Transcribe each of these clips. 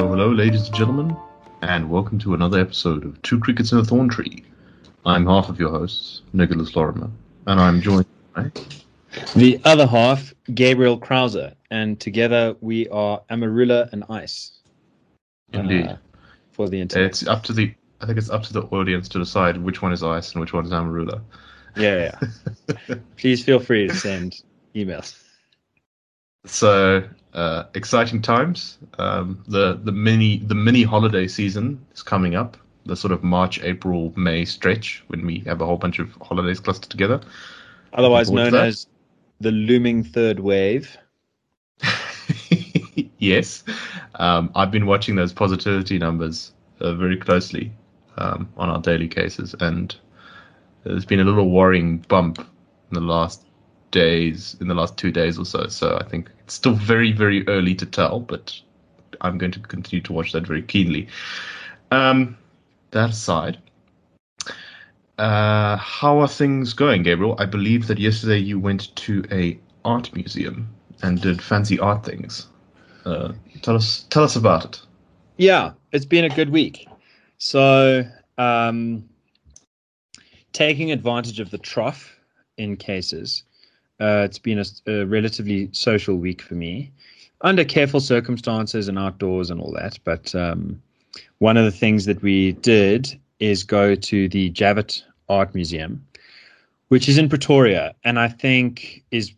Hello, hello, ladies and gentlemen, and welcome to another episode of Two Crickets in a Thorn Tree. I'm half of your hosts, Nicholas Lorimer, and I'm joined by The other half, Gabriel Crouse, and together we are Amarula and Ice. Indeed. Uh, for the internet. It's up to the I think it's up to the audience to decide which one is ice and which one is Amarula. Yeah, yeah. Please feel free to send emails. So uh, exciting times. Um, the the mini the mini holiday season is coming up. The sort of March, April, May stretch when we have a whole bunch of holidays clustered together. Otherwise to known as the looming third wave. yes, um, I've been watching those positivity numbers uh, very closely um, on our daily cases, and there's been a little worrying bump in the last days, in the last two days or so. So I think still very, very early to tell, but I'm going to continue to watch that very keenly. Um, that aside, uh, how are things going, Gabriel? I believe that yesterday you went to a art museum and did fancy art things. Uh, tell us, tell us about it. Yeah, it's been a good week. So, um, taking advantage of the trough in cases, uh, it's been a, a relatively social week for me, under careful circumstances and outdoors and all that. But um, one of the things that we did is go to the Javett Art Museum, which is in Pretoria, and I think is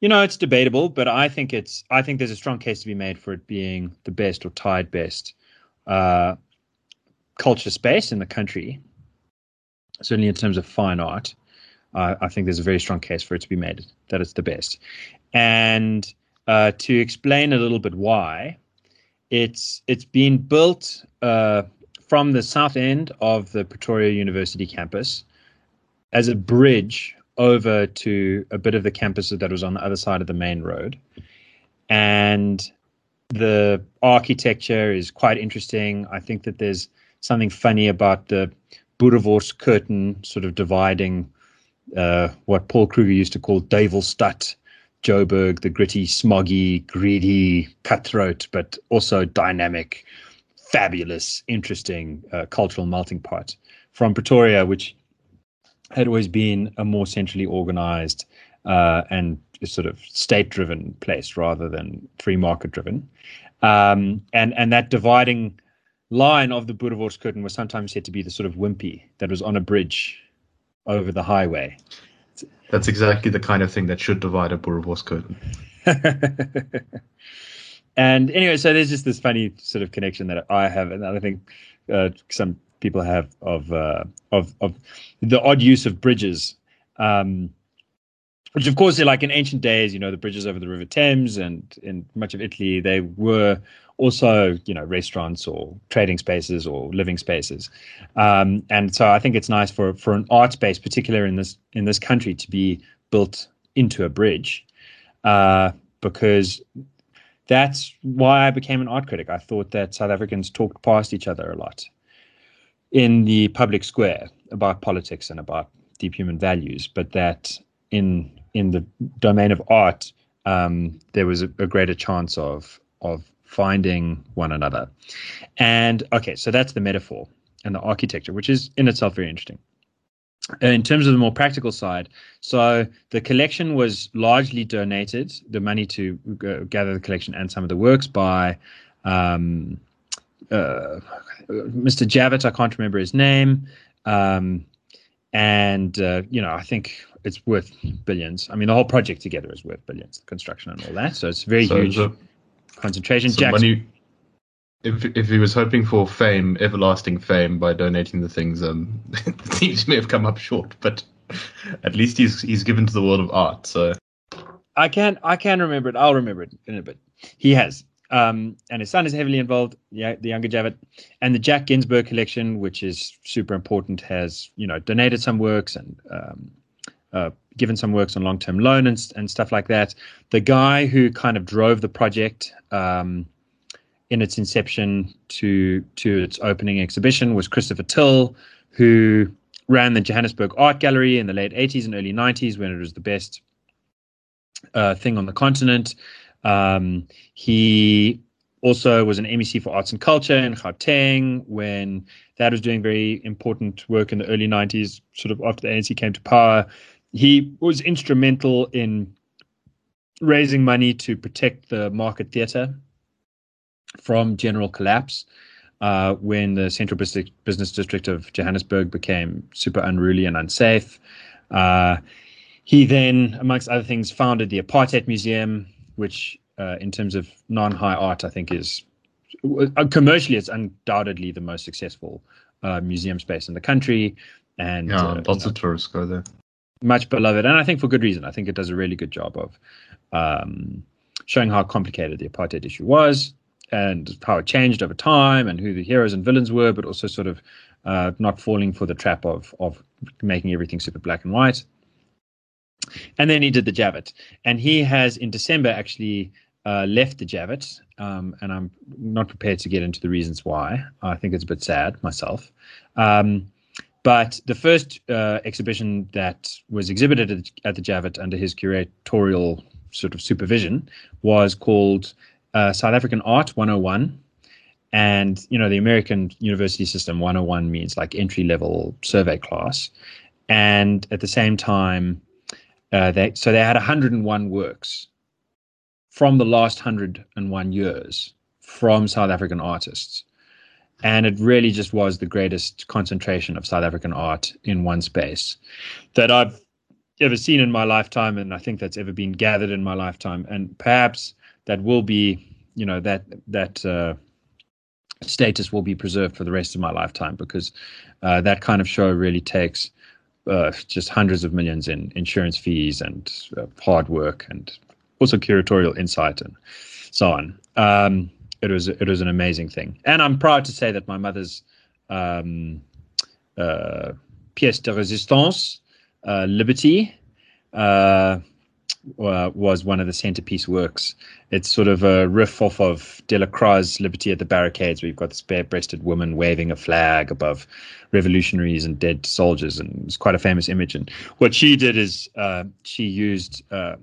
you know it's debatable but i think it's i think there's a strong case to be made for it being the best or tied best uh, culture space in the country certainly in terms of fine art uh, i think there's a very strong case for it to be made that it's the best and uh, to explain a little bit why it's it's been built uh, from the south end of the pretoria university campus as a bridge over to a bit of the campus that was on the other side of the main road. And the architecture is quite interesting. I think that there's something funny about the Boerewors curtain sort of dividing uh, what Paul Kruger used to call Duiwelstad, Joburg, the gritty, smoggy, greedy, cutthroat, but also dynamic, fabulous, interesting uh, cultural melting pot from Pretoria, which had always been a more centrally organized uh, and sort of state-driven place rather than free market-driven. Um, and and that dividing line of the Boerewors curtain was sometimes said to be the sort of Wimpy that was on a bridge over the highway. That's exactly the kind of thing that should divide a Boerewors curtain. and anyway, so there's just this funny sort of connection that I have, and I think uh, some people have of uh, of of the odd use of bridges, um, which of course, like in ancient days, you know, the bridges over the River Thames and in much of Italy, they were also, you know, restaurants or trading spaces or living spaces. Um, and so I think it's nice for for an art space, particularly in this in this country, to be built into a bridge, uh, because that's why I became an art critic. I thought that South Africans talked past each other a lot in the public square about politics and about deep human values, but that in in the domain of art, um, there was a, a greater chance of of finding one another. And okay, so that's the metaphor and the architecture, which is in itself very interesting. In terms of the more practical side, so the collection was largely donated, the money to uh, gather the collection and some of the works by um, uh, Mr. Javett, I can't remember his name. Um, and, uh, you know, I think it's worth billions. I mean, the whole project together is worth billions, the construction and all that. So it's very So huge the- concentration. So Jack's- money, if if he was hoping for fame, everlasting fame by donating the things, um, it seems may have come up short. But at least he's he's given to the world of art. So I can I can remember it. I'll remember it in a bit. He has. Um, and his son is heavily involved, yeah, the younger Javett, and the Jack Ginsberg collection, which is super important, has you know donated some works and um, uh, given some works on long-term loan and and stuff like that. The guy who kind of drove the project um, in its inception to to its opening exhibition was Christopher Till, who ran the Johannesburg Art Gallery in the late 80s and early 90s when it was the best uh, thing on the continent. Um, he also was an MEC for Arts and Culture in Gauteng when that was doing very important work in the early 90s, sort of after the ANC came to power. He was instrumental in raising money to protect the market theatre from general collapse uh, when the central business district of Johannesburg became super unruly and unsafe. Uh, he then, amongst other things, founded the Apartheid Museum, which, uh, in terms of non-high art, I think is uh, commercially it's undoubtedly the most successful uh, museum space in the country. And yeah, uh, lots of tourists go there. Much beloved, and I think for good reason. I think it does a really good job of um, showing how complicated the apartheid issue was and how it changed over time and who the heroes and villains were, but also sort of uh, not falling for the trap of of making everything super black and white. And then he did the Javett, and he has in December actually uh, left the Javett, um, and I'm not prepared to get into the reasons why. I think it's a bit sad myself. Um, but the first uh, exhibition that was exhibited at, at the Javett under his curatorial sort of supervision was called uh, South African Art 101. And, you know, the American university system 101 means like entry level survey class. And at the same time, uh, they, so they had 101 works from the last 101 years from South African artists. And it really just was the greatest concentration of South African art in one space that I've ever seen in my lifetime. And I think that's ever been gathered in my lifetime. And perhaps that will be, you know, that, that, uh, status will be preserved for the rest of my lifetime because uh, that kind of show really takes uh, just hundreds of millions in insurance fees and uh, hard work and also curatorial insight and so on. Um, it was it was an amazing thing, and I'm proud to say that my mother's um, uh, pièce de résistance, uh, Liberty, uh, was one of the centerpiece works. It's sort of a riff off of Delacroix's Liberty at the Barricades, where you've got this bare-breasted woman waving a flag above revolutionaries and dead soldiers, and it's quite a famous image. And what she did is uh, she used uh,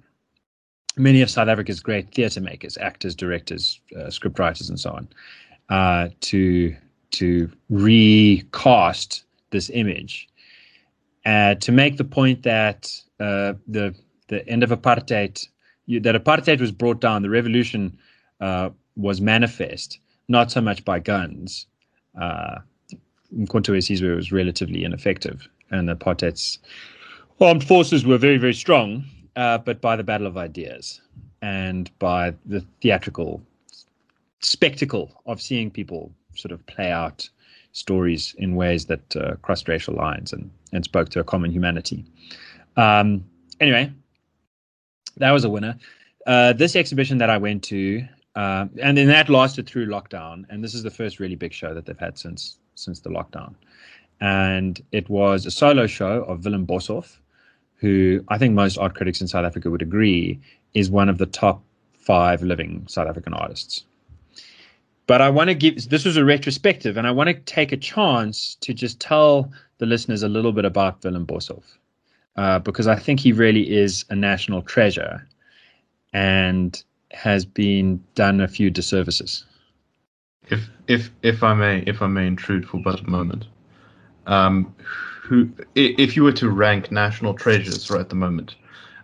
many of South Africa's great theatre makers, actors, directors, uh, scriptwriters, and so on, uh, to to recast this image, uh, to make the point that uh, the the end of apartheid, you, that apartheid was brought down, the revolution uh, was manifest, not so much by guns. Uh, Mkhonto we was relatively ineffective, and the apartheid's armed forces were very, very strong, uh, but by the battle of ideas and by the theatrical spectacle of seeing people sort of play out stories in ways that uh, crossed racial lines and, and spoke to a common humanity. Um, anyway, that was a winner. Uh, this exhibition that I went to, uh, and then that lasted through lockdown, and this is the first really big show that they've had since since the lockdown. And it was a solo show of Willem Boshoff, who I think most art critics in South Africa would agree is one of the top five living South African artists. But I want to give this was a retrospective, and I want to take a chance to just tell the listeners a little bit about Willem Boshoff uh, because I think he really is a national treasure and has been done a few disservices. If if if I may, if I may intrude for but a moment, um, who if you were to rank national treasures right at the moment,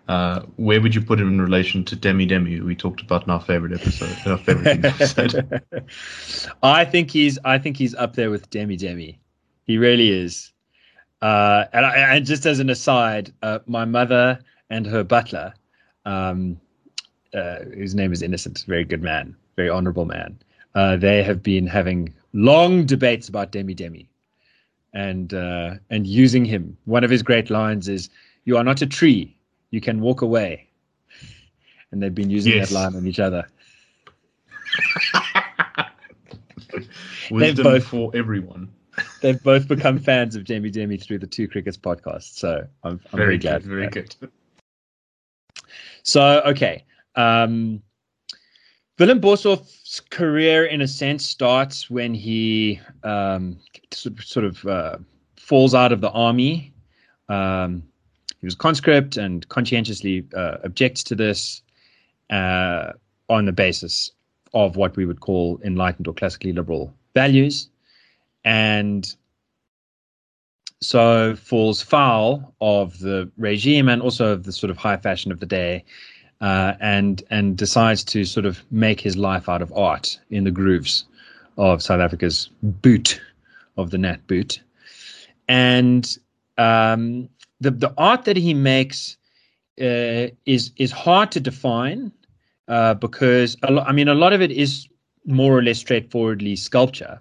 uh, where would you put him in relation to Demi Demi, who we talked about in our favorite episode? Our favorite episode. I think he's I think he's up there with Demi Demi. He really is. Uh, and, I, and just as an aside, uh, my mother and her butler, um, uh, whose name is Innocent, very good man, very honourable man. Uh, they have been having long debates about Demi Demi, and uh, and using him. One of his great lines is, "You are not a tree; you can walk away." And they've been using yes. that line on each other. Wisdom both, for everyone they've both become fans of Jamie Jamie through the Two Crickets podcast. So I'm, I'm very, glad. Good, very good. So okay, um, Willem Career, in a sense, starts when he um, sort of uh, falls out of the army. Um, he was conscript and conscientiously uh, objects to this uh, on the basis of what we would call enlightened or classically liberal values, and so falls foul of the regime and also of the sort of high fashion of the day, uh, and and decides to sort of make his life out of art in the grooves of South Africa's boot of the Nat boot, and um, the the art that he makes uh, is is hard to define uh, because lo- I mean a lot of it is more or less straightforwardly sculpture,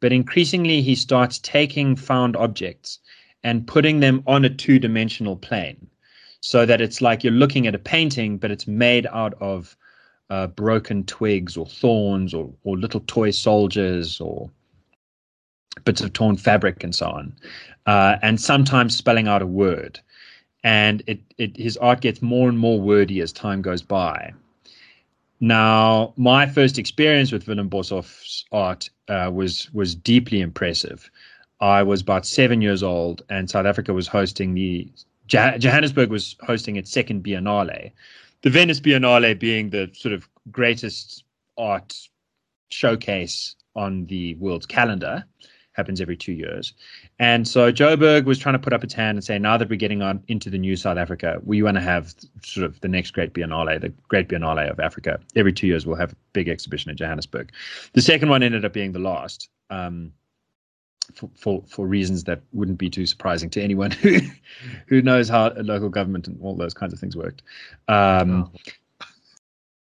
but increasingly he starts taking found objects and putting them on a two dimensional plane, so that it's like you're looking at a painting, but it's made out of uh, broken twigs or thorns or or little toy soldiers or bits of torn fabric and so on, uh, and sometimes spelling out a word. And it, it his art gets more and more wordy as time goes by. Now, my first experience with Willem Boshoff's art uh, was was deeply impressive. I was about seven years old, and South Africa was hosting the Johannesburg was hosting its second Biennale, the Venice Biennale being the sort of greatest art showcase on the world's calendar happens every two years. And so Joburg was trying to put up its hand and say, now that we're getting on into the new South Africa, we want to have sort of the next great Biennale, the Great Biennale of Africa. Every two years, we'll have a big exhibition in Johannesburg. The second one ended up being the last. Um, for, for, for reasons that wouldn't be too surprising to anyone who who knows how local government and all those kinds of things worked. Um, oh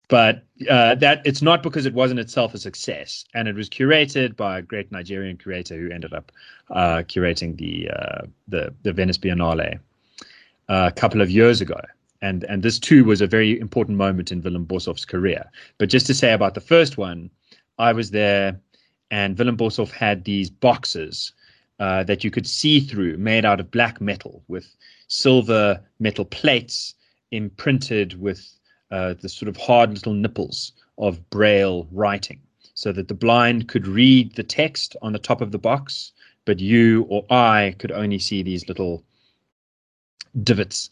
but uh, that it's not because it wasn't itself a success, and it was curated by a great Nigerian curator who ended up uh, curating the, uh, the the Venice Biennale uh, a couple of years ago, and and this too was a very important moment in Willem Boshoff's career. But just to say about the first one, I was there, and Willem Boshoff had these boxes uh, that you could see through, made out of black metal with silver metal plates imprinted with uh, the sort of hard little nipples of braille writing so that the blind could read the text on the top of the box, but you or I could only see these little divots.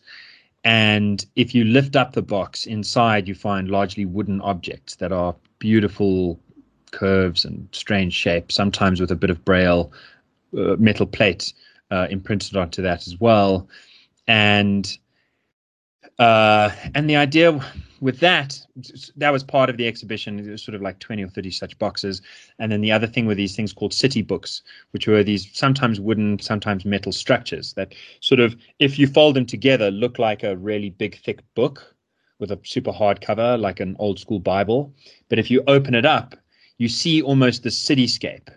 And if you lift up the box inside, you find largely wooden objects that are beautiful curves and strange shapes, sometimes with a bit of braille uh, metal plate uh, imprinted onto that as well. And uh, and the idea with that, that was part of the exhibition. It was sort of like 20 or 30 such boxes. And then the other thing were these things called city books, which were these sometimes wooden, sometimes metal structures that sort of, if you fold them together, look like a really big, thick book with a super hard cover, like an old school Bible. But if you open it up, you see almost the cityscape,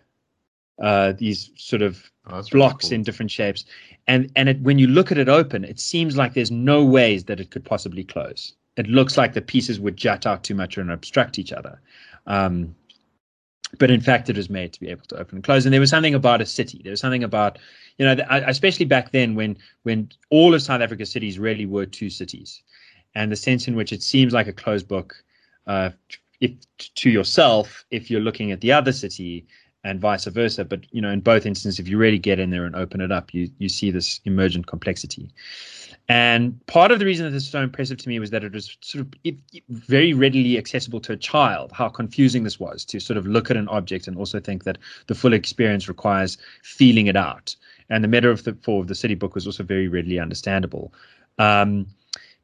uh, these sort of oh, blocks really cool. in different shapes. And, and it, when you look at it open, it seems like there's no ways that it could possibly close it looks like the pieces would jut out too much and obstruct each other. Um, but in fact, it was made to be able to open and close. And there was something about a city. There was something about, you know, especially back then when when all of South Africa's cities really were two cities, and the sense in which it seems like a closed book, uh, if to yourself, if you're looking at the other city, and vice versa. But you know, in both instances, if you really get in there and open it up, you you see this emergent complexity. And part of the reason that this is so impressive to me was that it was sort of very readily accessible to a child. How confusing this was to sort of look at an object and also think that the full experience requires feeling it out. And the metaphor of the for the city book was also very readily understandable. Um,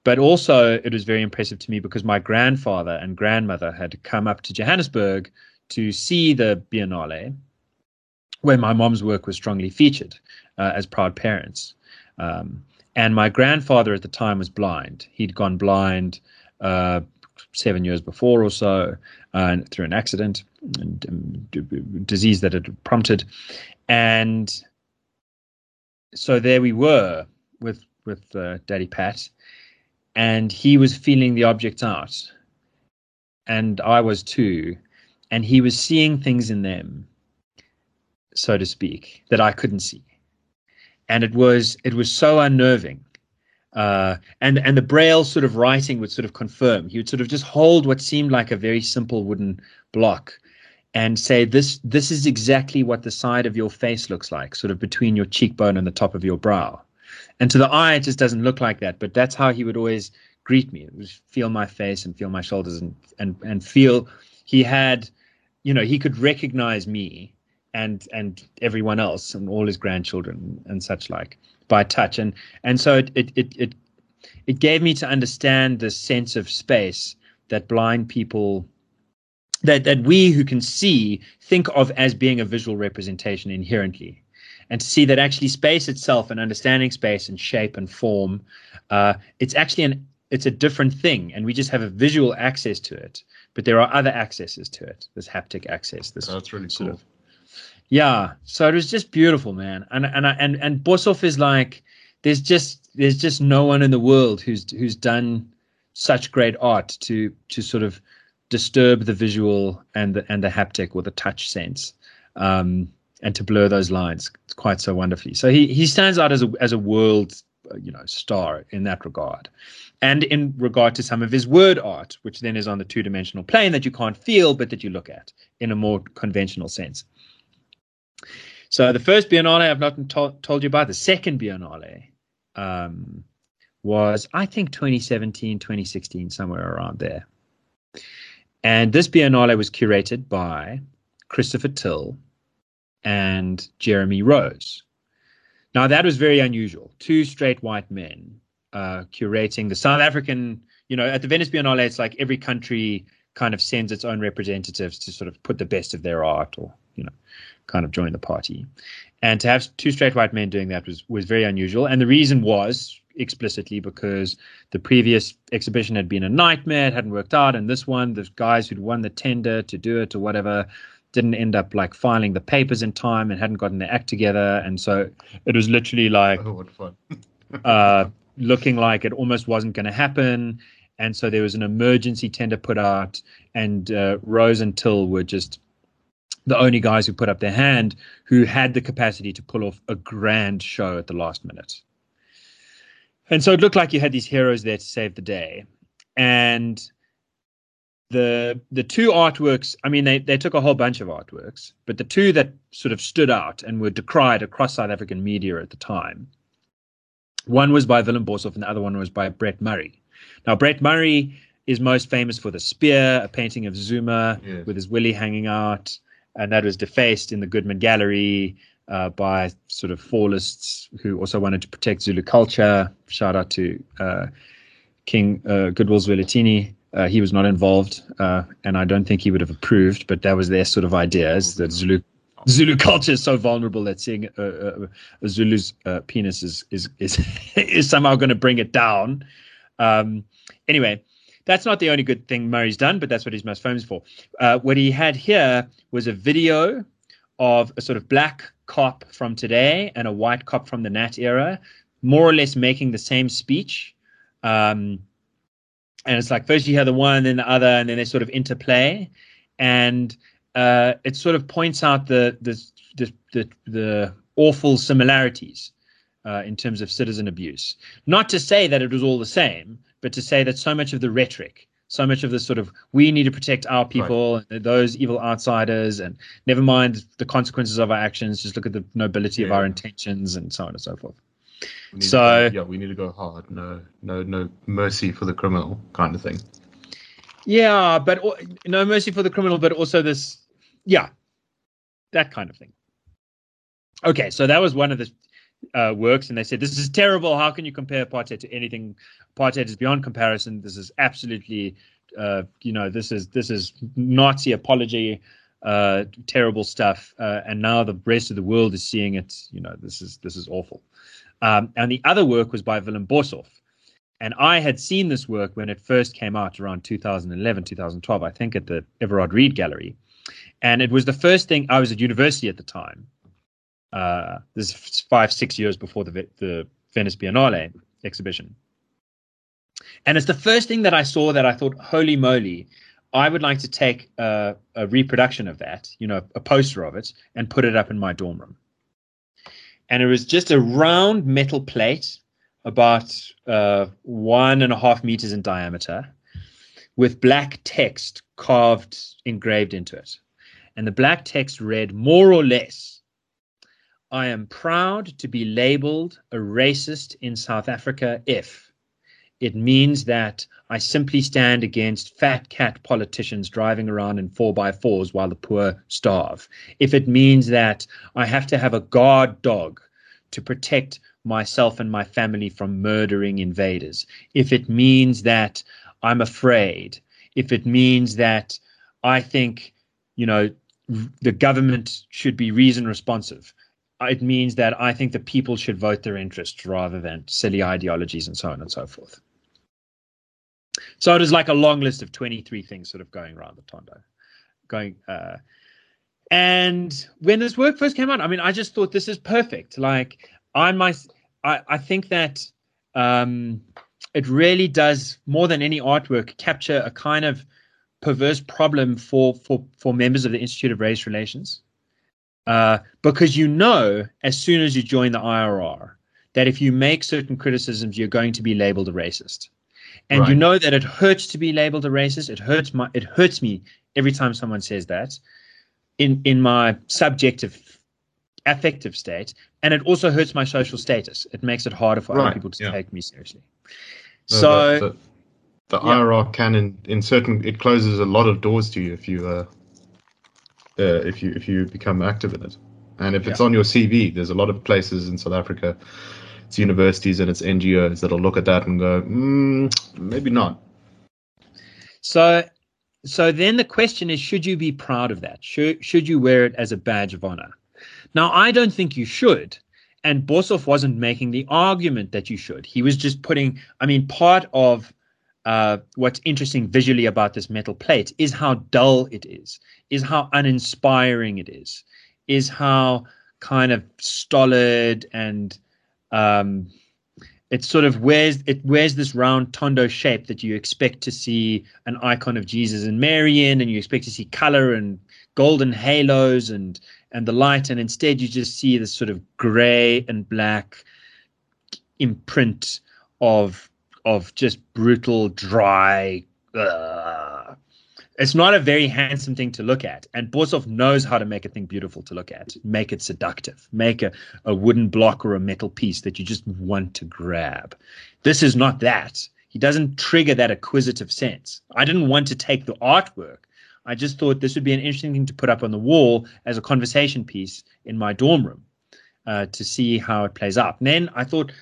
but also, it was very impressive to me because my grandfather and grandmother had come up to Johannesburg to see the Biennale, where my mom's work was strongly featured uh, as proud parents. Um, and my grandfather at the time was blind. He'd gone blind uh, seven years before or so uh, through an accident and um, disease that had prompted. And so there we were with with uh, Daddy Pat, and he was feeling the objects out, and I was too, and he was seeing things in them, so to speak, that I couldn't see and it was it was so unnerving. Uh, and and the braille sort of writing would sort of confirm. He would sort of just hold what seemed like a very simple wooden block, and say this this is exactly what the side of your face looks like, sort of between your cheekbone and the top of your brow. And to the eye, it just doesn't look like that. But that's how he would always greet me. It was feel my face and feel my shoulders and and and feel he had, you know, he could recognize me and and everyone else and all his grandchildren and such like by touch and and so it it it it, it gave me to understand the sense of space that blind people that that we who can see think of as being a visual representation inherently and to see that actually space itself and understanding space and shape and form uh, it's actually an it's a different thing and we just have a visual access to it but there are other accesses to it this haptic access this That's really sort cool. of yeah so it was just beautiful man and and I, and and Boshoff is like there's just there's just no one in the world who's who's done such great art to to sort of disturb the visual and the and the haptic or the touch sense um and to blur those lines quite so wonderfully so he he stands out as a as a world uh, you know star in that regard and in regard to some of his word art which then is on the two-dimensional plane that you can't feel but that you look at in a more conventional sense so the first Biennale I've not to- told you about. The second Biennale um, was, I think, 2017, 2016, somewhere around there. And this Biennale was curated by Christopher Till and Jeremy Rose. Now that was very unusual. Two straight white men uh, curating the South African. You know, at the Venice Biennale, it's like every country kind of sends its own representatives to sort of put the best of their art, or you know, kind of join the party. And to have two straight white men doing that was was very unusual. And the reason was explicitly because the previous exhibition had been a nightmare, it hadn't worked out, and this one, the guys who'd won the tender to do it or whatever, didn't end up like filing the papers in time and hadn't gotten their act together, and so it was literally like Oh, uh, looking like it almost wasn't going to happen. And so there was an emergency tender put out, and uh, Rose and Till were just the only guys who put up their hand who had the capacity to pull off a grand show at the last minute. And so it looked like you had these heroes there to save the day. And the the two artworks, I mean, they, they took a whole bunch of artworks, but the two that sort of stood out and were decried across South African media at the time one was by Willem Boshoff and the other one was by Brett Murray. Now, Brett Murray is most famous for The Spear, a painting of Zuma Yes. with his willy hanging out, and that was defaced in the Goodman Gallery uh, by sort of fallists who also wanted to protect Zulu culture. Shout out to uh, King uh, Goodwill Zwelithini. Uh, he was not involved, uh, and I don't think he would have approved, but that was their sort of idea, is that Zulu Zulu culture is so vulnerable that seeing a, Zulu's uh, penis is is is, is somehow going to bring it down. Um, anyway, that's not the only good thing Murray's done, but that's what he's most famous for. Uh, what he had here was a video of a sort of black cop from today and a white cop from the Nat era, more or less making the same speech. Um, and it's like first you hear the one, then the other, and then they sort of interplay, and uh, it sort of points out the the the the, the awful similarities uh, in terms of citizen abuse. Not to say that it was all the same, but to say that so much of the rhetoric, so much of the sort of we need to protect our people, and those evil outsiders, and never mind the consequences of our actions, just look at the nobility of our intentions, and so on and so forth. So- go- yeah, we need to go hard. No, no, no mercy for the criminal kind of thing. Yeah, but no mercy for the criminal, but also this, yeah, that kind of thing. Okay, so that was one of the uh, works, and they said this is terrible. How can you compare apartheid to anything? Apartheid is beyond comparison. This is absolutely, uh, you know, this is this is Nazi apology, uh, terrible stuff. Uh, and now the rest of the world is seeing it. You know, this is this is awful. Um, and the other work was by Willem Boshoff. And I had seen this work when it first came out around 2011, 2012, I think at the Everard Read Gallery. And it was the first thing, I was at university at the time. Uh, this is five, six years before the, the Venice Biennale exhibition. And it's the first thing that I saw that I thought, holy moly, I would like to take a, a reproduction of that, you know, a poster of it, and put it up in my dorm room. And it was just a round metal plate about uh, one and a half meters in diameter with black text carved, engraved into it. And the black text read more or less I am proud to be labeled a racist in South Africa if, it means that I simply stand against fat cat politicians driving around in four by fours while the poor starve. If it means that I have to have a guard dog to protect myself and my family from murdering invaders, if it means that I'm afraid, if it means that I think, you know, the government should be reason responsive, it means that I think the people should vote their interests rather than silly ideologies and so on and so forth. So it is like a long list of 23 things sort of going around the Tondo. Going uh and when this work first came out, I mean, I just thought this is perfect. Like I my I, I think that um it really does more than any artwork capture a kind of perverse problem for for for members of the Institute of Race Relations. Uh, because you know as soon as you join the IRR that if you make certain criticisms, you're going to be labeled a racist and right. you know that it hurts to be labeled a racist. It hurts my it hurts me every time someone says that in in my subjective affective state, and it also hurts my social status. It makes it harder for right. other people to yeah. take me seriously. No, so. The, the, the yeah. IRR can in, in certain it closes a lot of doors to you if you uh, uh if you if you become active in it, and if it's yeah. on your CV, there's a lot of places in South Africa it's universities and it's NGOs that'll look at that and go, mm, maybe not. So, so then the question is, should you be proud of that? Should should you wear it as a badge of honor? Now, I don't think you should. And Boshoff wasn't making the argument that you should. He was just putting, I mean, part of uh, what's interesting visually about this metal plate is how dull it is, is how uninspiring it is, is how kind of stolid and um, it sort of wears it wears this round tondo shape that you expect to see an icon of Jesus and Mary in, and you expect to see color and golden halos and and the light, and instead you just see this sort of gray and black imprint of of just brutal, dry. Uh, it's not a very handsome thing to look at. And Boshoff knows how to make a thing beautiful to look at, make it seductive, make a, a wooden block or a metal piece that you just want to grab. This is not that. He doesn't trigger that acquisitive sense. I didn't want to take the artwork. I just thought this would be an interesting thing to put up on the wall as a conversation piece in my dorm room uh, to see how it plays out. And then I thought,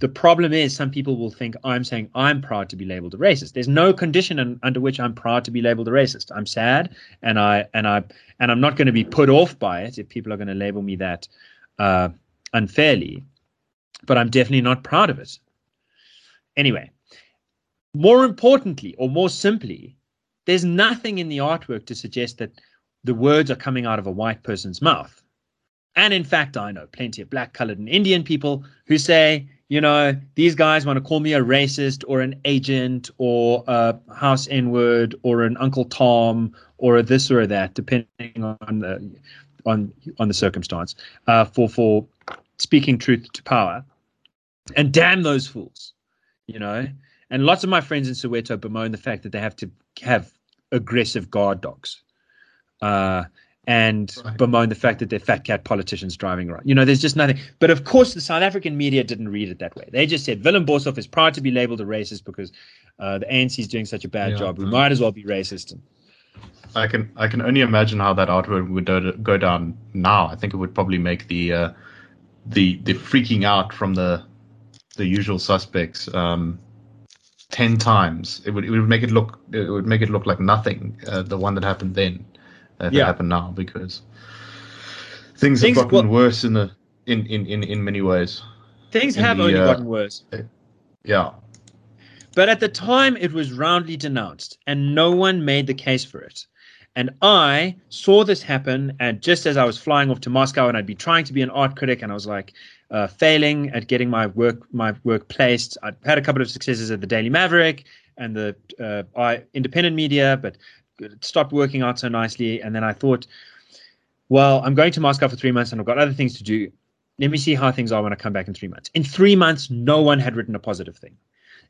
the problem is, some people will think I'm saying I'm proud to be labeled a racist. There's no condition in, under which I'm proud to be labeled a racist. I'm sad, and I and I and I'm not going to be put off by it if people are going to label me that uh, unfairly. But I'm definitely not proud of it. Anyway, more importantly, or more simply, there's nothing in the artwork to suggest that the words are coming out of a white person's mouth. And in fact, I know plenty of black, colored, and Indian people who say you know, these guys want to call me a racist or an agent or a house N word or an Uncle Tom or a this or a that, depending on the on on the circumstance, uh, for for speaking truth to power. And damn those fools, you know. And lots of my friends in Soweto bemoan the fact that they have to have aggressive guard dogs. Uh, and right. bemoan the fact that they're fat cat politicians driving around. You know, there's just nothing. But of course, the South African media didn't read it that way. They just said Willem Boshoff is proud to be labeled a racist because uh, the ANC is doing such a bad yeah, job. We might as well be racist. I can I can only imagine how that artwork would go down now. I think it would probably make the uh, the the freaking out from the the usual suspects um, ten times. It would it would make it look it would make it look like nothing. Uh, the one that happened then if yeah. it happened now because things, things have gotten well, worse in the in, in, in, in many ways. Things have the, only uh, gotten worse. Yeah. But at the time, it was roundly denounced, and no one made the case for it. And I saw this happen, and just as I was flying off to Moscow, and I'd be trying to be an art critic, and I was like uh, failing at getting my work my work placed. I'd had a couple of successes at the Daily Maverick and the uh, independent media, but it stopped working out so nicely. And then I thought, well, I'm going to Moscow for three months and I've got other things to do. Let me see how things are when I come back in three months. In three months, no one had written a positive thing.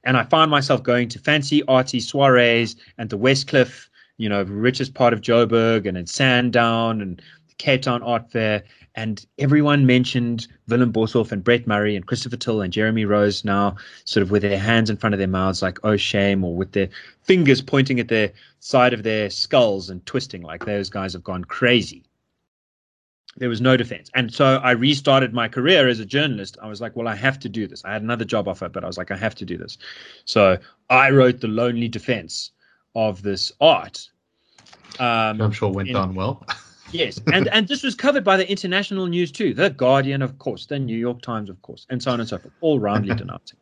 And I found myself going to fancy arty soirees and the Westcliff, you know, richest part of Joburg and in Sandown and the Cape Town Art Fair, and everyone mentioned Willem Boshoff and Brett Murray and Christopher Till and Jeremy Rose now, sort of with their hands in front of their mouths, like oh shame, or with their fingers pointing at their side of their skulls and twisting, like those guys have gone crazy. There was no defense. And so I restarted my career as a journalist. I was like, well, I have to do this. I had another job offer, but I was like, I have to do this. So I wrote the lonely defense of this art. Um, I'm sure went in, down well. yes, and and this was covered by the international news too, the Guardian, of course, the New York Times, of course, and so on and so forth, all roundly denouncing.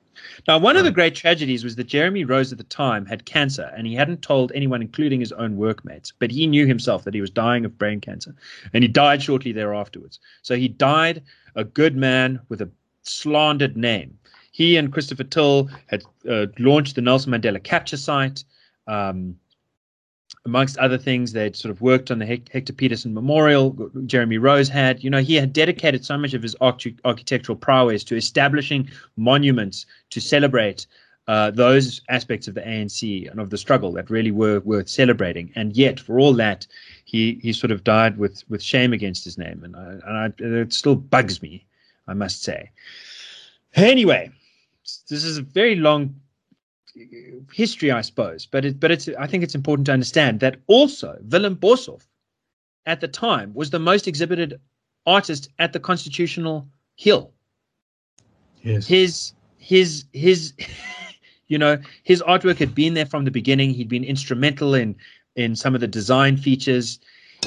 Now, one of the great tragedies was that Jeremy Rose at the time had cancer, and he hadn't told anyone, including his own workmates. But he knew himself that he was dying of brain cancer, and he died shortly thereafter. So he died a good man with a slandered name. He and Christopher Till had uh, launched the Nelson Mandela Capture Site. Um, amongst other things, they'd sort of worked on the Hector Pieterson Memorial. Jeremy Rose had, you know, he had dedicated so much of his architectural prowess to establishing monuments to celebrate uh, those aspects of the ANC and of the struggle that really were worth celebrating. And yet, for all that, he he sort of died with with shame against his name, and, I, and I, it still bugs me, I must say. Anyway, this is a very long history, I suppose. But it, but it's I think it's important to understand that also Willem Boshoff at the time was the most exhibited artist at the Constitutional Hill. Yes. His his his you know his artwork had been there from the beginning. He'd been instrumental in in some of the design features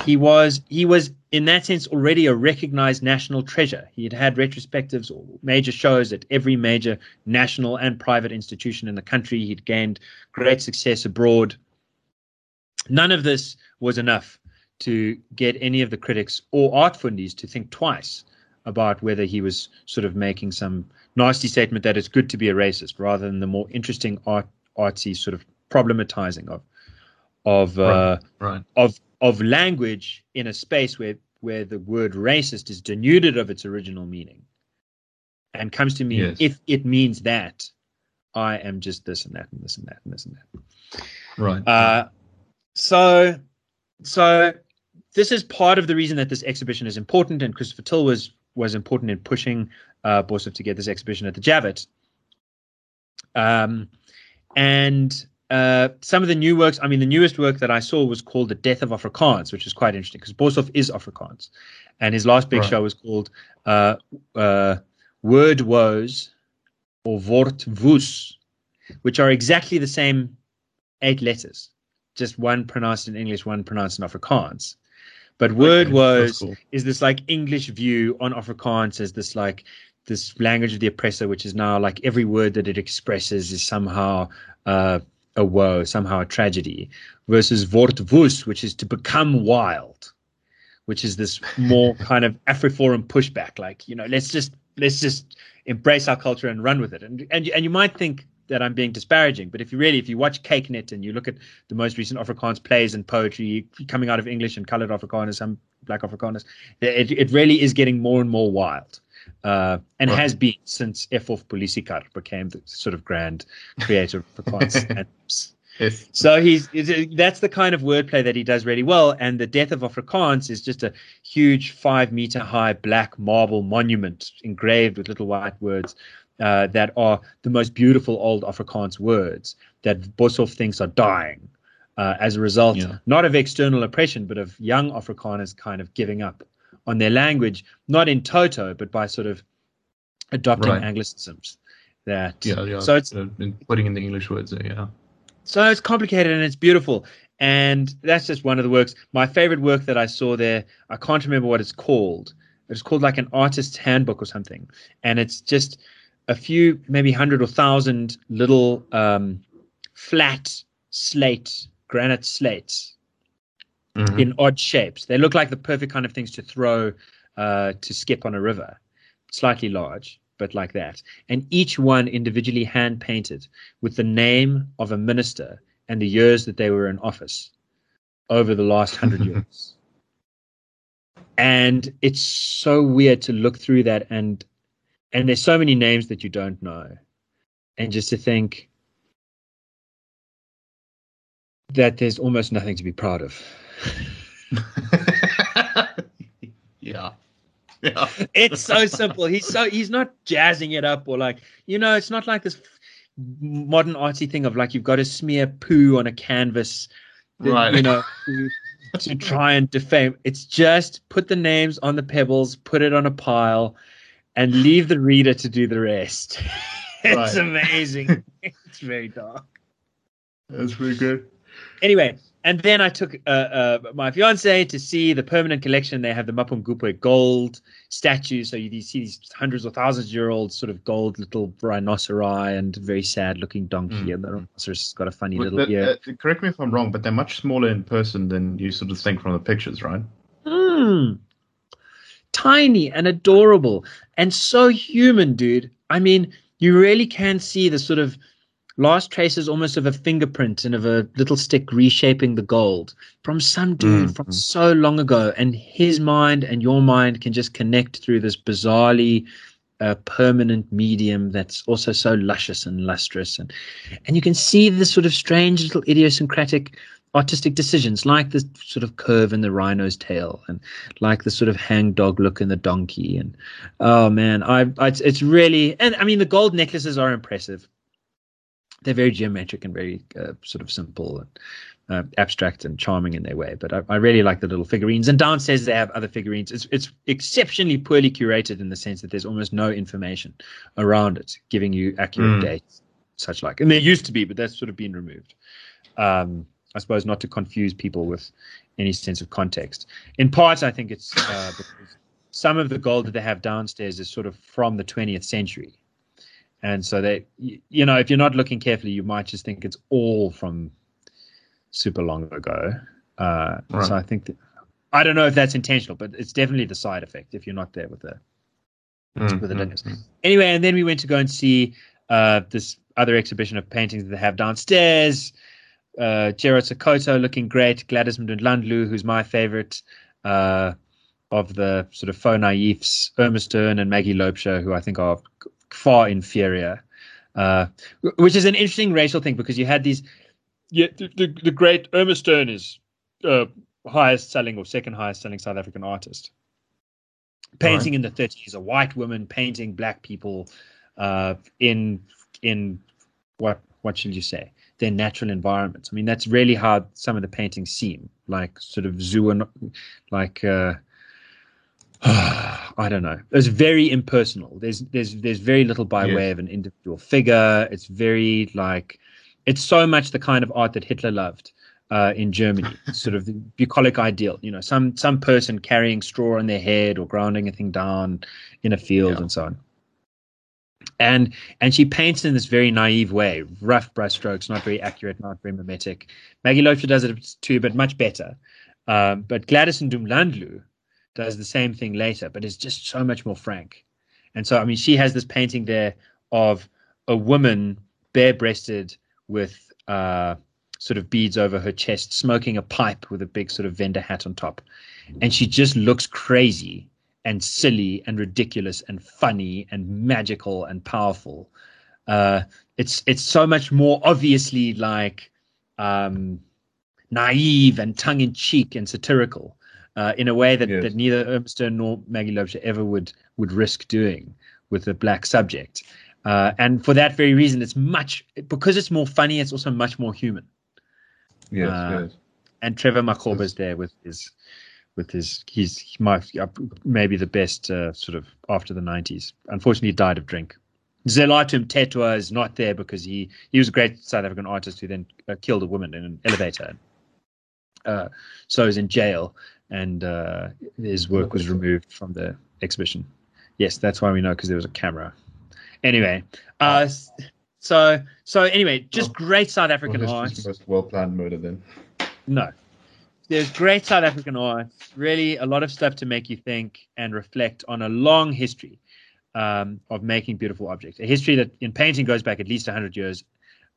he was he was in that sense already a recognized national treasure. He had had retrospectives or major shows at every major national and private institution in the country. He'd gained great success abroad. None of this was enough to get any of the critics or art fundies to think twice about whether he was sort of making some nasty statement that it's good to be a racist rather than the more interesting art artsy sort of problematizing of of uh, right, right. of of language in a space where where the word racist is denuded of its original meaning and comes to mean yes. if it means that I am just this and that and this and that and this and that. Right. Uh, so so this is part of the reason that this exhibition is important, and Christopher Till was was important in pushing uh, Boshoff to get this exhibition at the Javett. Um, and uh, some of the new works, I mean, the newest work that I saw was called The Death of Afrikaans, which is quite interesting because Boshoff is Afrikaans. And his last big right. show was called uh, uh, Word Woes or Word Woes, which are exactly the same eight letters, just one pronounced in English, one pronounced in Afrikaans. But Word okay, Woes cool. is this like English view on Afrikaans as this like this language of the oppressor, which is now like every word that it expresses is somehow uh, a woe, somehow a tragedy, versus Wordwoes, which is to become wild, which is this more kind of Afriforum pushback, like you know, let's just let's just embrace our culture and run with it. And and and you might think that I'm being disparaging, but if you really if you watch kykNET and you look at the most recent Afrikaans plays and poetry coming out of English and coloured Afrikaners, some black Afrikaners, it it really is getting more and more wild uh, and right. has been since F.F. Polisieker became the sort of grand creator of Afrikaans. yes. So he's that's the kind of wordplay that he does really well. And the death of Afrikaans is just a huge five meter high black marble monument engraved with little white words uh, that are the most beautiful old Afrikaans words that Boshoff thinks are dying. Uh, as a result, yeah. not of external oppression, but of young Afrikaners kind of giving up on their language, not in toto, but by sort of adopting right. anglicisms. That yeah, yeah. So it's putting in the English words there, yeah. So it's complicated and it's beautiful, and that's just one of the works. My favorite work that I saw there, I can't remember what it's called. It's called like an artist's handbook or something, and it's just a few, maybe hundred or thousand little um, flat slate, granite slates mm-hmm. in odd shapes. They look like the perfect kind of things to throw uh, to skip on a river, slightly large, but like that. And each one individually hand painted with the name of a minister and the years that they were in office over the last hundred years. And it's so weird to look through that and and there's so many names that you don't know. And just to think that there's almost nothing to be proud of. Yeah. Yeah. It's so simple. He's so he's not jazzing it up or like you know. It's not like this modern artsy thing of like you've got to smear poo on a canvas, Right. You know, to, to try and defame. It's just put the names on the pebbles, put it on a pile, and leave the reader to do the rest. it's Right. amazing. it's very dark. That's pretty good. Anyway, and then I took uh, uh, my fiance to see the permanent collection. They have the Mapungubwe gold statues. So you, you see these hundreds or thousands year old sort of gold little rhinoceri and very sad looking donkey. Mm. And the rhinoceros has got a funny But little the- ear. uh, correct me if I'm wrong, but they're much smaller in person than you sort of think from the pictures, right? Mm. Tiny and adorable and so human, dude. I mean, you really can see the sort of last traces almost of a fingerprint and of a little stick reshaping the gold from some dude Mm, from mm. so long ago. And his mind and your mind can just connect through this bizarrely uh, permanent medium that's also so luscious and lustrous. And, and you can see the sort of strange little idiosyncratic artistic decisions like the sort of curve in the rhino's tail and like the sort of hangdog look in the donkey and oh man i, I it's really and i mean the gold necklaces are impressive they're very geometric and very uh, sort of simple and uh, abstract and charming in their way but I, I really like the little figurines and downstairs they have other figurines it's, it's exceptionally poorly curated in the sense that there's almost no information around it giving you accurate Mm. dates such like and there used to be but that's sort of been removed um, I suppose not to confuse people with any sense of context. In part, I think it's uh, because some of the gold that they have downstairs is sort of from the 20th century. And so they, you know, if you're not looking carefully, you might just think it's all from super long ago. Uh, Right. So I think that, I don't know if that's intentional, but it's definitely the side effect if you're not there with the Mm, with the mm, mm. Anyway, and then we went to go and see uh, this other exhibition of paintings that they have downstairs. Uh, Gerard Sekoto looking great. Gladys Mgudlandlu, who's my favorite uh, of the sort of faux naifs, Irma Stern and Maggie Laubser, who I think are far inferior. Uh, which is an interesting racial thing because you had these. Yeah, the, the, the great Irma Stern is uh, highest selling or second highest selling South African artist painting in the 30s a white woman painting black people uh, in in what what should you say their natural environments i mean that's really how some of the paintings seem like sort of zoo and like uh I don't know. It's very impersonal. There's there's there's very little by Yes. way of an individual figure. It's very like it's so much the kind of art that Hitler loved uh, in Germany, sort of the bucolic ideal. You know, some some person carrying straw on their head or grounding a thing down in a field Yeah. and so on. And and she paints in this very naive way, rough brushstrokes, not very accurate, not very mimetic. Maggie Laubser does it too, but much better. Um, but Gladys Mgudlandlu does the same thing later, but is just so much more frank. And so, I mean, she has this painting there of a woman bare-breasted with uh, sort of beads over her chest, smoking a pipe with a big sort of vendor hat on top, and she just looks crazy and silly and ridiculous and funny and magical and powerful. Uh, it's it's so much more obviously like um, naive and tongue in cheek and satirical uh, in a way that, Yes. that neither Irma Stern nor Maggie Laubser ever would would risk doing with a black subject. Uh, and for that very reason, it's much because it's more funny. It's also much more human. Yes, Uh, yes. And Trevor Makhoba's there with his with his he's he might uh, maybe the best uh, sort of after the nineties. Unfortunately, he died of drink. Zwelethu Mthethwa is not there because he he was a great South African artist who then uh, killed a woman in an elevator. Uh, so he's in jail, and uh, his work was removed from the exhibition. Yes, that's why we know because there was a camera. Anyway, uh, so so anyway, just great South African Well, art. this is the most well-planned murder then. No. There's great South African art, really a lot of stuff to make you think and reflect on a long history um, of making beautiful objects. A history that in painting goes back at least 100 years.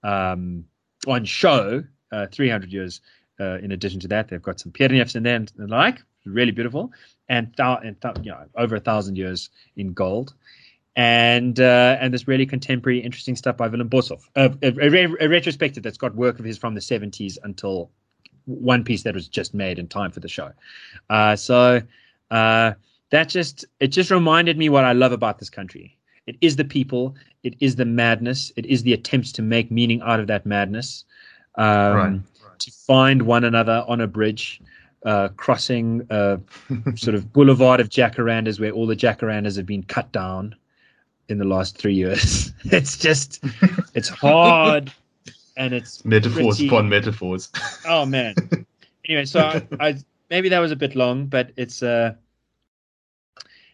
Um, on show, uh, 300 years uh, in addition to that. They've got some Pierneefs in there and the like, really beautiful, and, thou- and thou- you know, over a thousand years in gold. And uh, and this really contemporary, interesting stuff by Willem Boshoff. Uh, a, a, a retrospective that's got work of his from the 70s until one piece that was just made in time for the show. Uh, so, uh, that just it just reminded me what I love about this country. It is the people. It is the madness. It is the attempts to make meaning out of that madness. Um, Right. To find one another on a bridge, uh, crossing a sort of boulevard of jacarandas where all the jacarandas have been cut down in the last three years. it's just, it's hard, and it's Metaphors pretty- upon metaphors. Oh man. anyway, so I, I maybe that was a bit long, but it's uh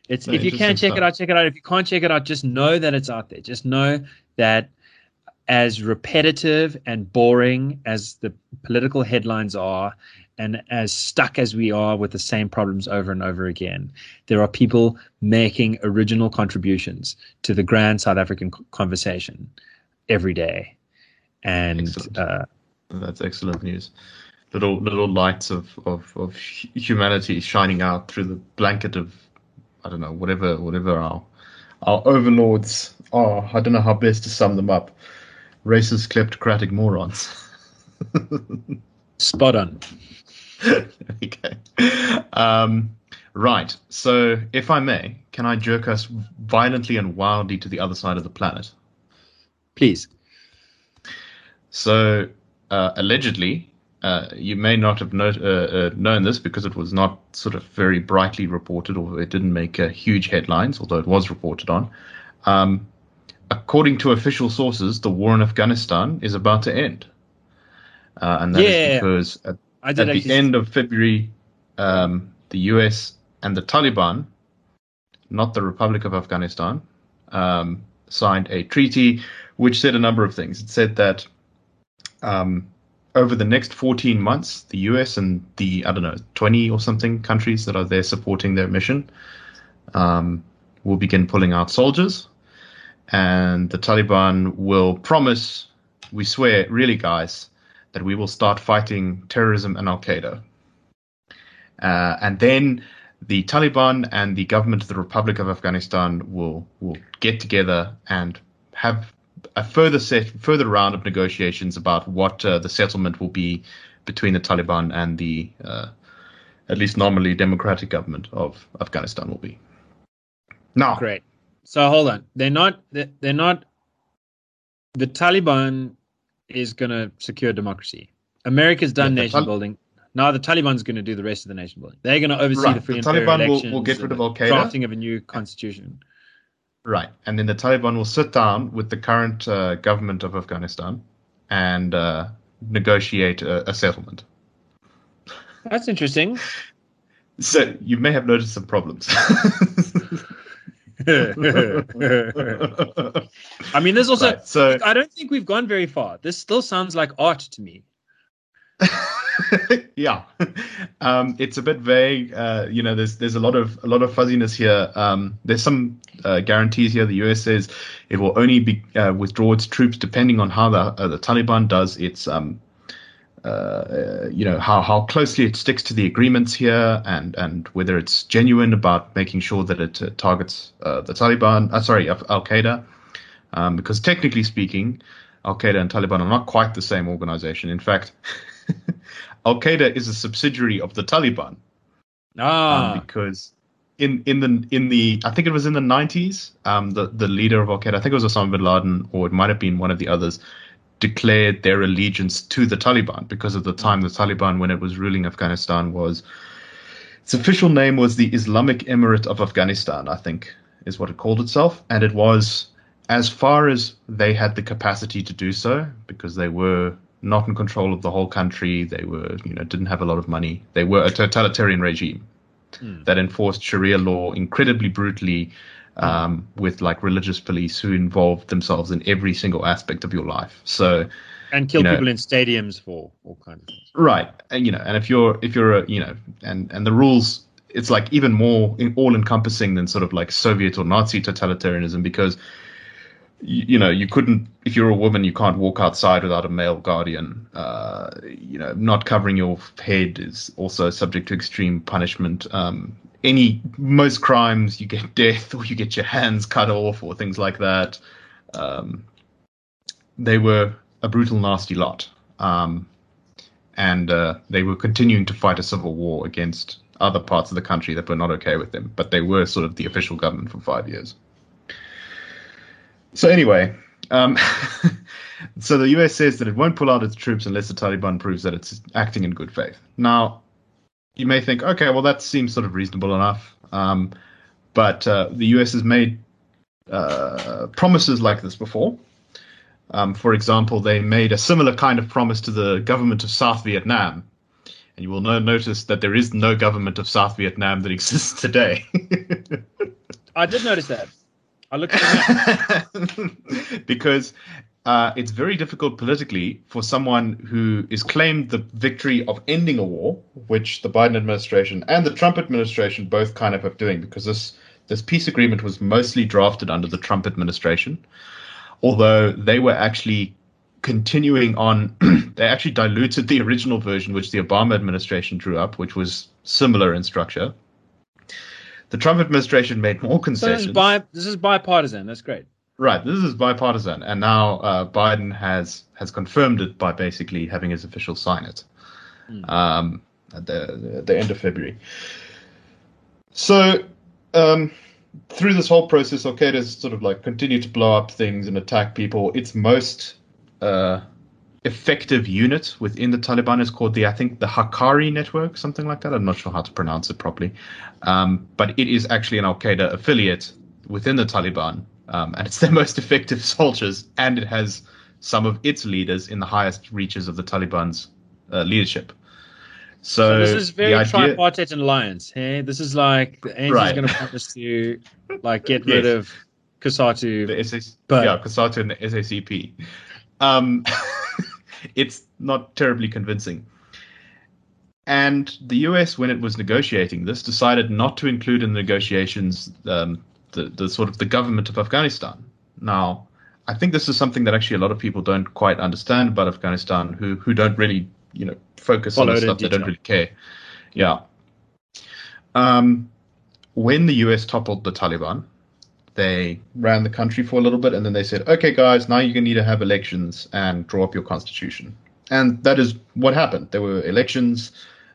it's No, if you can check it stuff. out, check it out. If you can't check it out, just know that it's out there. Just know that as repetitive and boring as the political headlines are, and as stuck as we are with the same problems over and over again, there are people making original contributions to the grand South African conversation every day. And Excellent. uh, That's excellent news. Little little lights of, of, of humanity shining out through the blanket of I don't know whatever whatever our our overlords are. I don't know how best to sum them up. Racist kleptocratic morons. spot on. okay. Um, right. So, if I may, can I jerk us violently and wildly to the other side of the planet? Please. So, uh, allegedly, uh, you may not have know, uh, uh, known this because it was not sort of very brightly reported, or it didn't make uh, huge headlines, although it was reported on. Um, according to official sources, the war in Afghanistan is about to end, uh, and that is Yeah. because at, at the end of February, um, the US and the Taliban, not the Republic of Afghanistan, um, signed a treaty which said a number of things. It said that um, over the next 14 months, the US and the, I don't know, 20 or something countries that are there supporting their mission um, will begin pulling out soldiers. And the Taliban will promise, we swear, really, guys, that we will start fighting terrorism and Al Qaeda. Uh, and then the Taliban and the government of the Republic of Afghanistan will will get together and have a further set further round of negotiations about what uh, the settlement will be between the Taliban and the uh, at least nominally democratic government of Afghanistan will be. Now, Great. So hold on. They're not. They're they're not. The Taliban is going to secure democracy. America's done Yeah, nation Tal- building. Now the Taliban's going to do the rest of the nation building. They're going to oversee Right. the free The and fair Taliban will- elections will get rid of the Al-Qaeda. drafting of a new constitution. Right. And then the Taliban will sit down with the current uh, government of Afghanistan and uh, negotiate a, a settlement. That's interesting. So you may have noticed some problems. I mean, there's also. Right, so I don't think we've gone very far. This still sounds like art to me. yeah, um, it's a bit vague. Uh, you know, there's there's a lot of a lot of fuzziness here. Um, there's some uh, guarantees here. The U.S. says it will only be uh, withdraw its troops depending on how the uh, the Taliban does its um, uh, you know how how closely it sticks to the agreements here, and and whether it's genuine about making sure that it uh, targets uh, the Taliban. Uh, sorry, Al Qaeda, um, because technically speaking, Al Qaeda and Taliban are not quite the same organization. In fact, Al Qaeda is a subsidiary of the Taliban Ah, um, because in in the in the I think it was in the 90s, um, the the leader of Al Qaeda, I think it was Osama bin Laden, or it might have been one of the others, declared their allegiance to the Taliban because at the time the Taliban, when it was ruling Afghanistan, was its official name was the Islamic Emirate of Afghanistan, I think is what it called itself, and it was as far as they had the capacity to do so because they were not in control of the whole country. They were, you know, didn't have a lot of money. They were a totalitarian regime Hmm. that enforced Sharia law incredibly brutally, um, with like religious police who involved themselves in every single aspect of your life. So, and kill you know- people in stadiums for all kinds of things. right, and you know, and if you're if you're a, you know, and and the rules, it's like even more all encompassing than sort of like Soviet or Nazi totalitarianism because. You, you know, you couldn't. If you're a woman, you can't walk outside without a male guardian. Uh, you know, not covering your head is also subject to extreme punishment. Um, any most crimes, you get death or you get your hands cut off or things like that. Um, they were a brutal, nasty lot. Um, and uh, they were continuing to fight a civil war against other parts of the country that were not okay with them, but they were sort of the official government for five years. So anyway, um, so the US says that it won't pull out its troops unless the Taliban proves that it's acting in good faith. Now, you may think, okay, well that seems sort of reasonable enough, um, but uh, the US has made uh, promises like this before. Um, for example, they made a similar kind of promise to the government of South Vietnam. And you will no- notice that there is no government of South Vietnam that exists today. I did notice that. I looked at because uh, it's very difficult politically for someone who is claimed the victory of ending a war, which the Biden administration and the Trump administration both kind of have doing, because this this peace agreement was mostly drafted under the Trump administration, although they were actually continuing on. they actually diluted the original version, which the Obama administration drew up, which was similar in structure. The Trump administration made more So concessions. this is, bi- this is bipartisan. That's great. Right, this is bipartisan, and now uh, Biden has has confirmed it by basically having his official sign it um, at the the end of February. So, um, through this whole process, Al Qaeda's sort of like continued to blow up things and attack people. Its most uh, effective unit within the Taliban is called the I think the Haqqani network, something like that. I'm not sure how to pronounce it properly, um, but it is actually an Al Qaeda affiliate within the Taliban, um, and it's their most effective soldiers, and it has some of its leaders in the highest reaches of the Taliban's uh, leadership. So, So this is very idea, tripartite alliance. Hey, this is like the ANC is going to promise to like get rid Yes. of Cosatu. the SS, But- yeah, Cosatu and the SACP. Um, it's not terribly convincing. And the US, when it was negotiating this, decided not to include in the negotiations um, the, the sort of the government of Afghanistan. Now, I think this is something that actually a lot of people don't quite understand about Afghanistan, who who don't really, you know, focus Follow on the stuff they don't really care. Yeah. Um, when the US toppled the Taliban, they ran the country for a little bit and then they said, okay, guys, now you're going to need to have elections and draw up your constitution. And that is what happened. There were elections.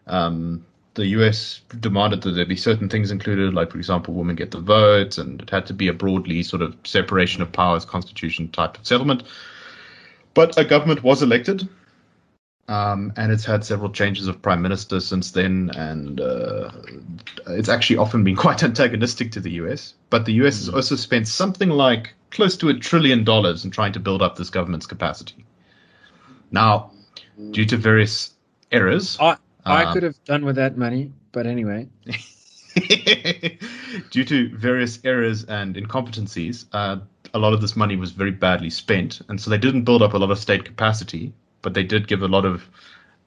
Um, the US demanded that there be certain things included, like, for example, women get the vote, and it had to be a broadly sort of separation of powers constitution type of settlement. But a government was elected. Um, and it's had several changes of prime minister since then, and uh, it's actually often been quite antagonistic to the US. But the US has also spent something like close to a trillion dollars in trying to build up this government's capacity. Now, due to various errors, I I um, could have done with that money, but anyway. due to various errors and incompetencies, uh, a lot of this money was very badly spent, and so they didn't build up a lot of state capacity, but they did give a lot of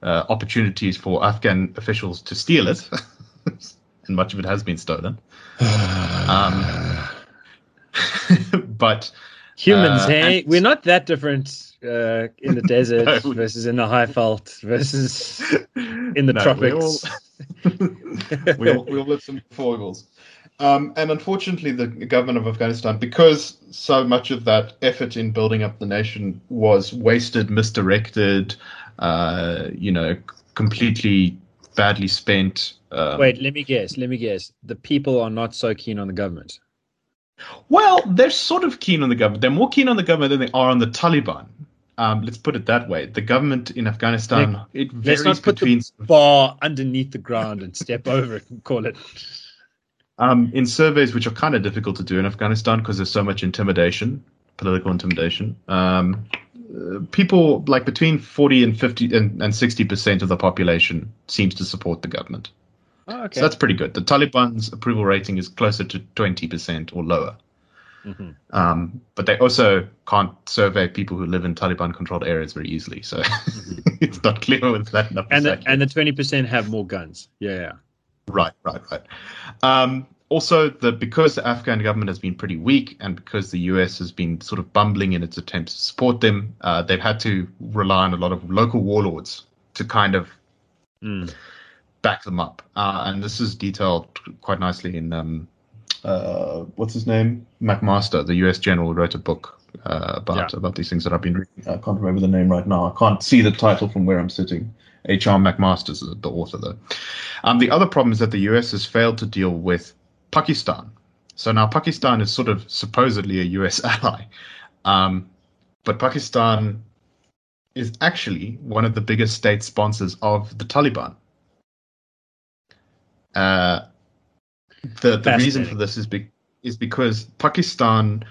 uh, opportunities for Afghan officials to steal it, and much of it has been stolen. Um, but Humans, Uh, hey, we're not that different uh, in the desert No. versus in the highveld versus in the No, we tropics. all- we all, we all live some foibles. Um, and unfortunately, the government of Afghanistan, because so much of that effort in building up the nation was wasted, misdirected, uh, you know, completely badly spent. Um, Wait, let me guess. Let me guess. The people are not so keen on the government. Well, they're sort of keen on the government. They're more keen on the government than they are on the Taliban. Um, let's put it that way. The government in Afghanistan, Nick, it Let's varies not put between the bar underneath the ground and step over it and call it. um, in surveys, which are kind of difficult to do in Afghanistan because there's so much intimidation, political intimidation. Um, uh, people like between 40 and 50 and, and 60 percent of the population seems to support the government. Oh, okay. So that's pretty good. The Taliban's approval rating is closer to 20 percent or lower. Mhm. Um, but they also can't survey people who live in Taliban-controlled areas very easily, so it's not clear whether that number And the, and the 20% have more guns. Yeah, yeah. Right, right, right. Um, also, the because the Afghan government has been pretty weak, and because the US has been sort of bumbling in its attempts to support them, uh, they've had to rely on a lot of local warlords to kind of Mm. Back them up. Uh, and this is detailed quite nicely in um, uh, what's his name, McMaster, the U.S. general, wrote a book uh, about Yeah. about these things that I've been reading. I can't remember the name right now. I can't see the title from where I'm sitting. H.R. McMaster's the the author, though. Um, the other problem is that the US has failed to deal with Pakistan. So now Pakistan is sort of supposedly a US ally, um, but Pakistan is actually one of the biggest state sponsors of the Taliban. Uh, the the reason for this is be, is because Pakistan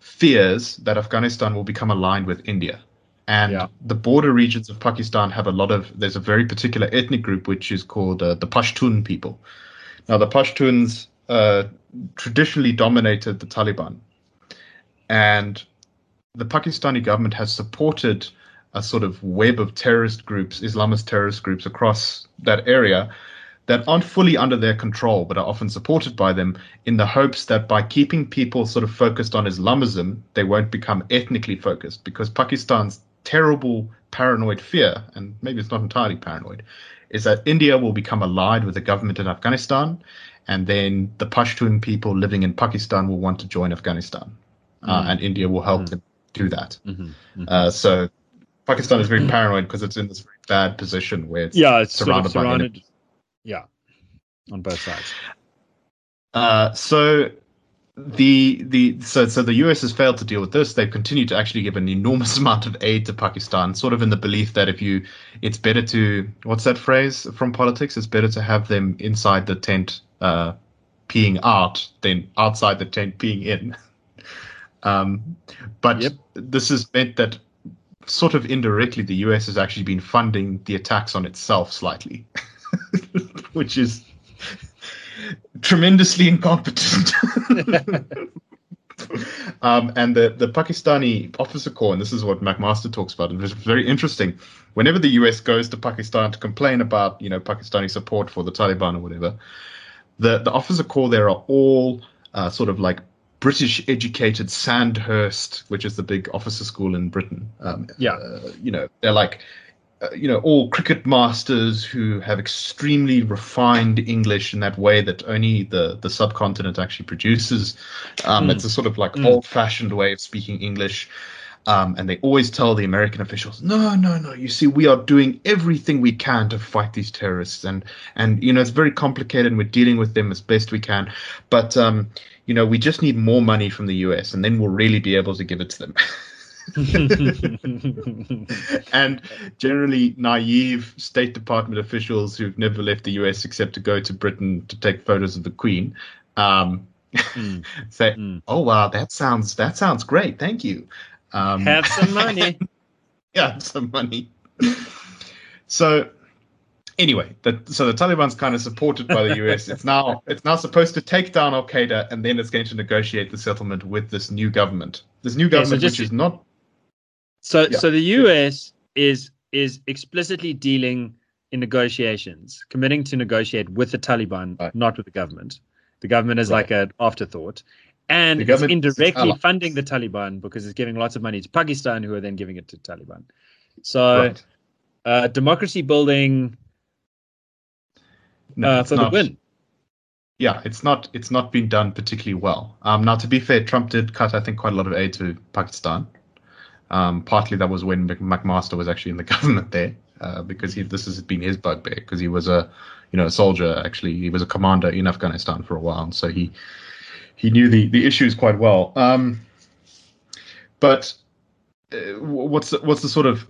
fears that Afghanistan will become aligned with India. And yeah. the border regions of Pakistan have a lot of, there's a very particular ethnic group which is called uh, the Pashtun people. Now, the Pashtuns uh, traditionally dominated the Taliban. And the Pakistani government has supported a sort of web of terrorist groups, Islamist terrorist groups across that area that aren't fully under their control, but are often supported by them in the hopes that by keeping people sort of focused on Islamism, they won't become ethnically focused. Because Pakistan's terrible paranoid fear, and maybe it's not entirely paranoid, is that India will become allied with the government in Afghanistan, and then the Pashtun people living in Pakistan will want to join Afghanistan, uh, mm. uh, and India will help mm. them do that. Mm-hmm. Mm-hmm. Uh, so Pakistan is very paranoid because it's in this very bad position where it's, yeah, it's surrounded, sort of surrounded by yeah, on both sides. Uh, so the the so so the US has failed to deal with this. They've continued to actually give an enormous amount of aid to Pakistan, sort of in the belief that if you, it's better to what's that phrase from politics? It's better to have them inside the tent uh, peeing out than outside the tent peeing in. um, but yep. this has meant that sort of indirectly the US has actually been funding the attacks on itself slightly. which is tremendously incompetent. um, and the, the Pakistani officer corps, and this is what McMaster talks about, and it's very interesting. Whenever the US goes to Pakistan to complain about, you know, Pakistani support for the Taliban or whatever, the, the officer corps there are all uh, sort of like British educated Sandhurst, which is the big officer school in Britain. Um, yeah. Uh, you know, they're like you know, all cricket masters who have extremely refined English in that way that only the, the subcontinent actually produces. Um, mm. It's a sort of like mm. old fashioned way of speaking English. Um, and they always tell the American officials, no, no, no. You see, we are doing everything we can to fight these terrorists, and and you know it's very complicated, and we're dealing with them as best we can. But um, you know, we just need more money from the U.S., and then we'll really be able to give it to them. and generally naive State Department officials who've never left the US except to go to Britain to take photos of the Queen um, mm. say, mm. "Oh wow, that sounds that sounds great. Thank you. Um, have some money. yeah, some money." so anyway, the, so the Taliban's kind of supported by the US. it's now it's now supposed to take down Al Qaeda, and then it's going to negotiate the settlement with this new government. This new government, yeah, so which is not so yeah. so the US is is explicitly dealing in negotiations, committing to negotiate with the Taliban, right. not with the government. The government is right. like an afterthought. And it's indirectly funding the Taliban because it's giving lots of money to Pakistan, who are then giving it to Taliban. So, right. uh, democracy building no, uh, for not, the win. Yeah, it's not it's not been done particularly well. Um, now, to be fair, Trump did cut, I think, quite a lot of aid to Pakistan. Um, partly that was when McMaster was actually in the government there, uh, because he, this has been his bugbear because he was a, you know, a soldier. Actually, he was a commander in Afghanistan for a while, and so he he knew the the issues quite well. Um, but uh, what's the, what's the sort of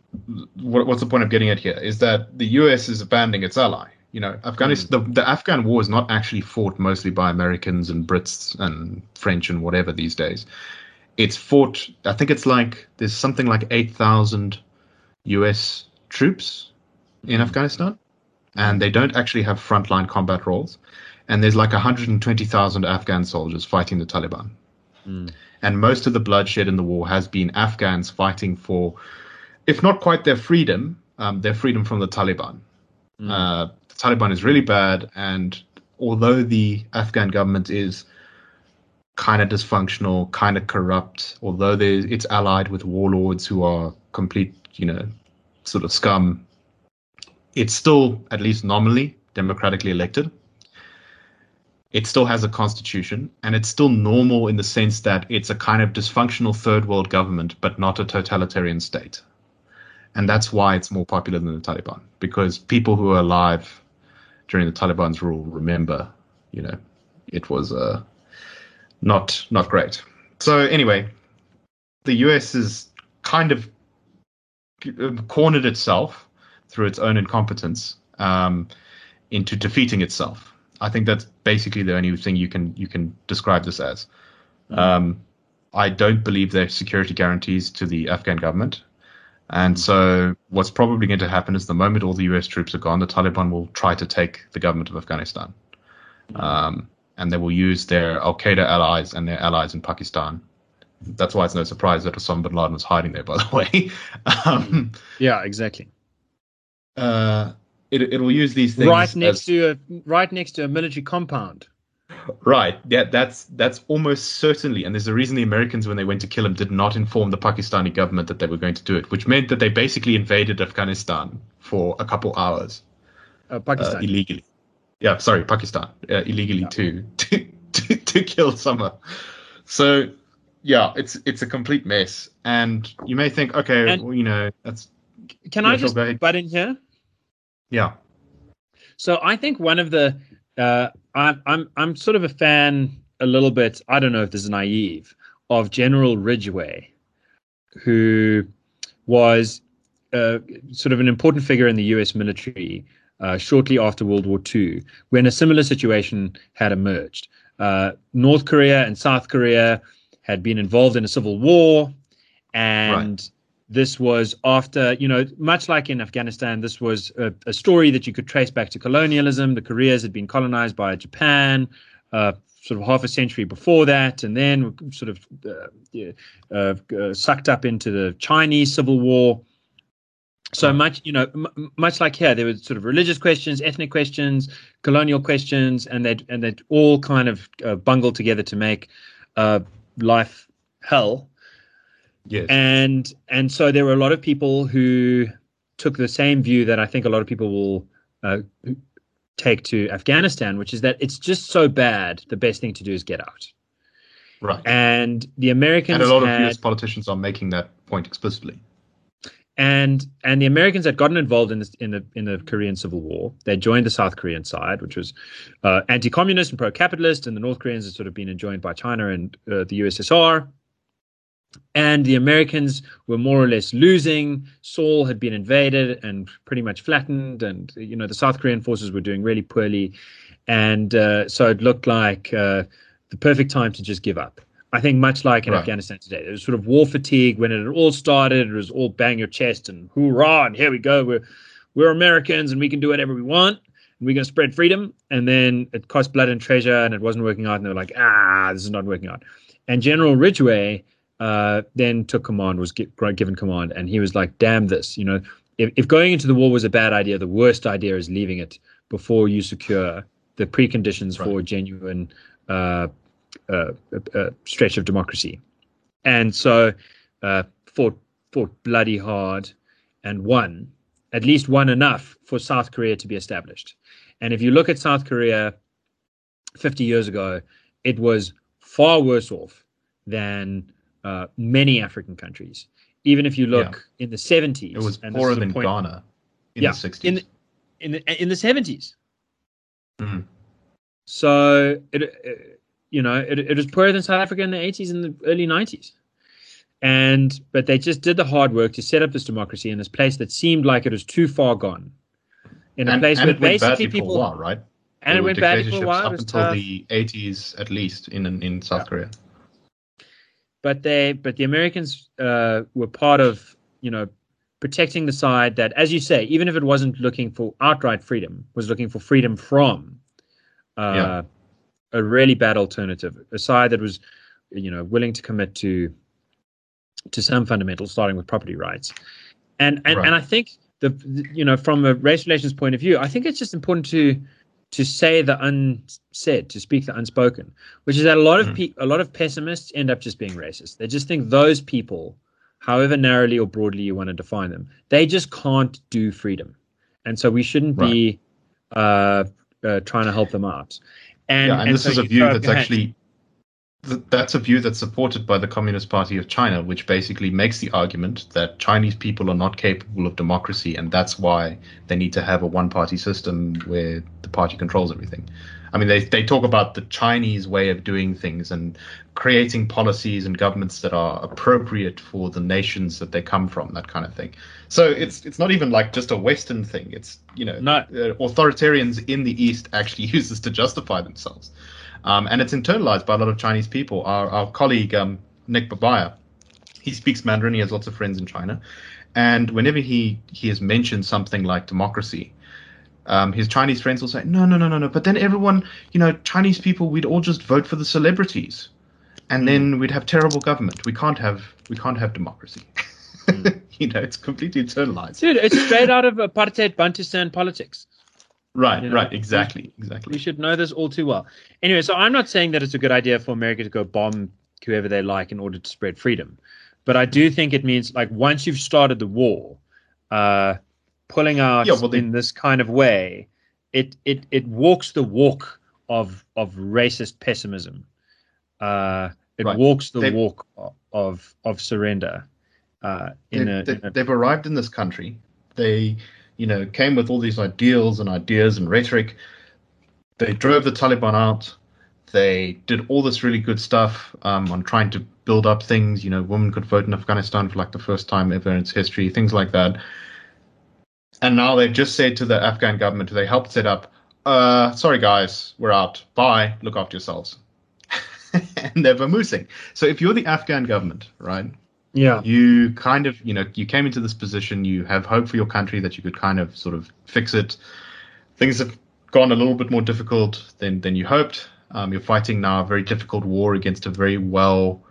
what, what's the point of getting at here is that the U.S. is abandoning its ally. You know, Afghanistan. Mm. The, the Afghan war is not actually fought mostly by Americans and Brits and French and whatever these days it's fought. I think it's like there's something like eight thousand U.S. troops in mm-hmm. Afghanistan, and they don't actually have frontline combat roles. And there's like 120,000 Afghan soldiers fighting the Taliban. Mm. And most of the bloodshed in the war has been Afghans fighting for, if not quite their freedom, um, their freedom from the Taliban. Mm. Uh, the Taliban is really bad, and although the Afghan government is kind of dysfunctional, kind of corrupt, although it's allied with warlords who are complete, you know, sort of scum. It's still, at least nominally, democratically elected. It still has a constitution, and it's still normal in the sense that it's a kind of dysfunctional third world government, but not a totalitarian state. And that's why it's more popular than the Taliban, because people who are alive during the Taliban's rule remember, you know, it was uh, not not great. So anyway, the US has kind of cornered itself through its own incompetence um, into defeating itself. I think that's basically the only thing you can you can describe this as. Mm-hmm. Um, I don't believe there are security guarantees to the Afghan government. And so, what's probably going to happen is the moment all the US troops are gone, the Taliban will try to take the government of Afghanistan. Um, and they will use their Al Qaeda allies and their allies in Pakistan. That's why it's no surprise that Osama bin Laden was hiding there, by the way. um, yeah, exactly. Uh, it, will use these things right next as, to a right next to a military compound. Right. Yeah, that's that's almost certainly, and there's a reason the Americans, when they went to kill him, did not inform the Pakistani government that they were going to do it, which meant that they basically invaded Afghanistan for a couple hours. Uh, Pakistan uh, illegally. Yeah, sorry, Pakistan uh, illegally yeah. to, to to to kill Summer. So yeah, it's it's a complete mess, and you may think, okay, well, you know, that's. Can I just butt in here? Yeah. So I think one of the uh, I'm I'm I'm sort of a fan a little bit. I don't know if this is naive of General Ridgway, who was uh, sort of an important figure in the U.S. military uh, shortly after World War II, when a similar situation had emerged. Uh, North Korea and South Korea had been involved in a civil war, and right this was after, you know, much like in Afghanistan, this was a, a, story that you could trace back to colonialism. The Koreas had been colonized by Japan. Uh, sort of half a century before that, and then sort of uh, uh, uh, sucked up into the Chinese Civil War. So much, you know, m- much like here, there were sort of religious questions, ethnic questions, colonial questions, and they and they all kind of uh, bungled together to make uh, life hell Yes. And and so there were a lot of people who took the same view that I think a lot of people will uh, take to Afghanistan, which is that it's just so bad. The best thing to do is get out. Right. And the Americans and a lot had, of US politicians are making that point explicitly. And and the Americans had gotten involved in this in the in the Korean Civil War. They joined the South Korean side, which was uh, anti-communist and pro-capitalist, and the North Koreans had sort of been joined by China and uh, the USSR and the Americans were more or less losing. Seoul had been invaded and pretty much flattened, and you know the South Korean forces were doing really poorly, and uh, so it looked like uh, the perfect time to just give up. I think much like in right. Afghanistan today, there was sort of war fatigue when it all started. It was all bang your chest and hoorah, and here we go. We're we're Americans and we can do whatever we want. And we're going to spread freedom. And then it cost blood and treasure, and it wasn't working out. And they were like, ah, this is not working out. And General Ridgway uh, then took command, was get, given command, and he was like, "Damn this! You know, if, if going into the war was a bad idea, the worst idea is leaving it before you secure the preconditions right. for genuine uh, uh, uh, stretch of democracy." And so, uh, fought fought bloody hard, and won at least won enough for South Korea to be established. And if you look at South Korea 50 years ago, it was far worse off than uh, many African countries. Even if you look yeah. in the 70s, it was poorer than point, Ghana in yeah, the 60s. In in the, in the 70s. Mm-hmm. So it, you know, it, it was poorer than South Africa in the 80s and the early 90s. And but they just did the hard work to set up this democracy in this place that seemed like it was too far gone. In a and, place and where basically people, while, right? And it went bad for a while. Up until tough. the 80s, at least in in South yeah. Korea but they but the Americans uh, were part of you know protecting the side that, as you say, even if it wasn't looking for outright freedom, was looking for freedom from uh, yeah. A really bad alternative, a side that was you know willing to commit to to some fundamentals, starting with property rights, and and right. and I think the you know from a race relations point of view, I think it's just important to to say the unsaid, to speak the unspoken, which is that a lot of mm. pe- a lot of pessimists end up just being racist. They just think those people, however narrowly or broadly you want to define them, they just can't do freedom, and so we shouldn't right. be uh, uh, trying to help them out. And, yeah, and, and this so is a view that's actually th- that's a view that's supported by the Communist Party of China, which basically makes the argument that Chinese people are not capable of democracy, and that's why they need to have a one-party system where the party controls everything. I mean, they they talk about the Chinese way of doing things and creating policies and governments that are appropriate for the nations that they come from, that kind of thing. So it's it's not even like just a Western thing. It's you know, Not- uh, authoritarians in the East actually use this to justify themselves, um, and it's internalized by a lot of Chinese people. Our our colleague um, Nick Babaya, he speaks Mandarin. He has lots of friends in China, and whenever he he has mentioned something like democracy, um, his Chinese friends will say, no, no, no, no, no. But then everyone, you know, Chinese people, we'd all just vote for the celebrities, and then we'd have terrible government. We can't have we can't have democracy. you know, it's completely internalized. Dude, it's straight out of apartheid Bantustan politics. Right, you know, right, exactly, exactly. We should know this all too well. Anyway, so I'm not saying that it's a good idea for America to go bomb whoever they like in order to spread freedom. But I do think it means like once you've started the war, uh, pulling out Yeah, well, they- in this kind of way, it it it walks the walk of of racist pessimism. Uh, it Right. walks the They- walk of of surrender. Uh, in they, a, they, in a they've arrived in this country. They, you know, came with all these ideals and ideas and rhetoric. They drove the Taliban out. They did all this really good stuff um, on trying to build up things. You know, women could vote in Afghanistan for like the first time ever in its history, things like that. And now they've just said to the Afghan government, who they helped set up, uh, sorry guys, we're out. Bye. Look after yourselves. and they're vamoosing. So if you're the Afghan government, right, yeah you kind of you know you came into this position you have hope for your country that you could kind of sort of fix it things have gone a little bit more difficult than than you hoped um, you're fighting now a very difficult war against a very well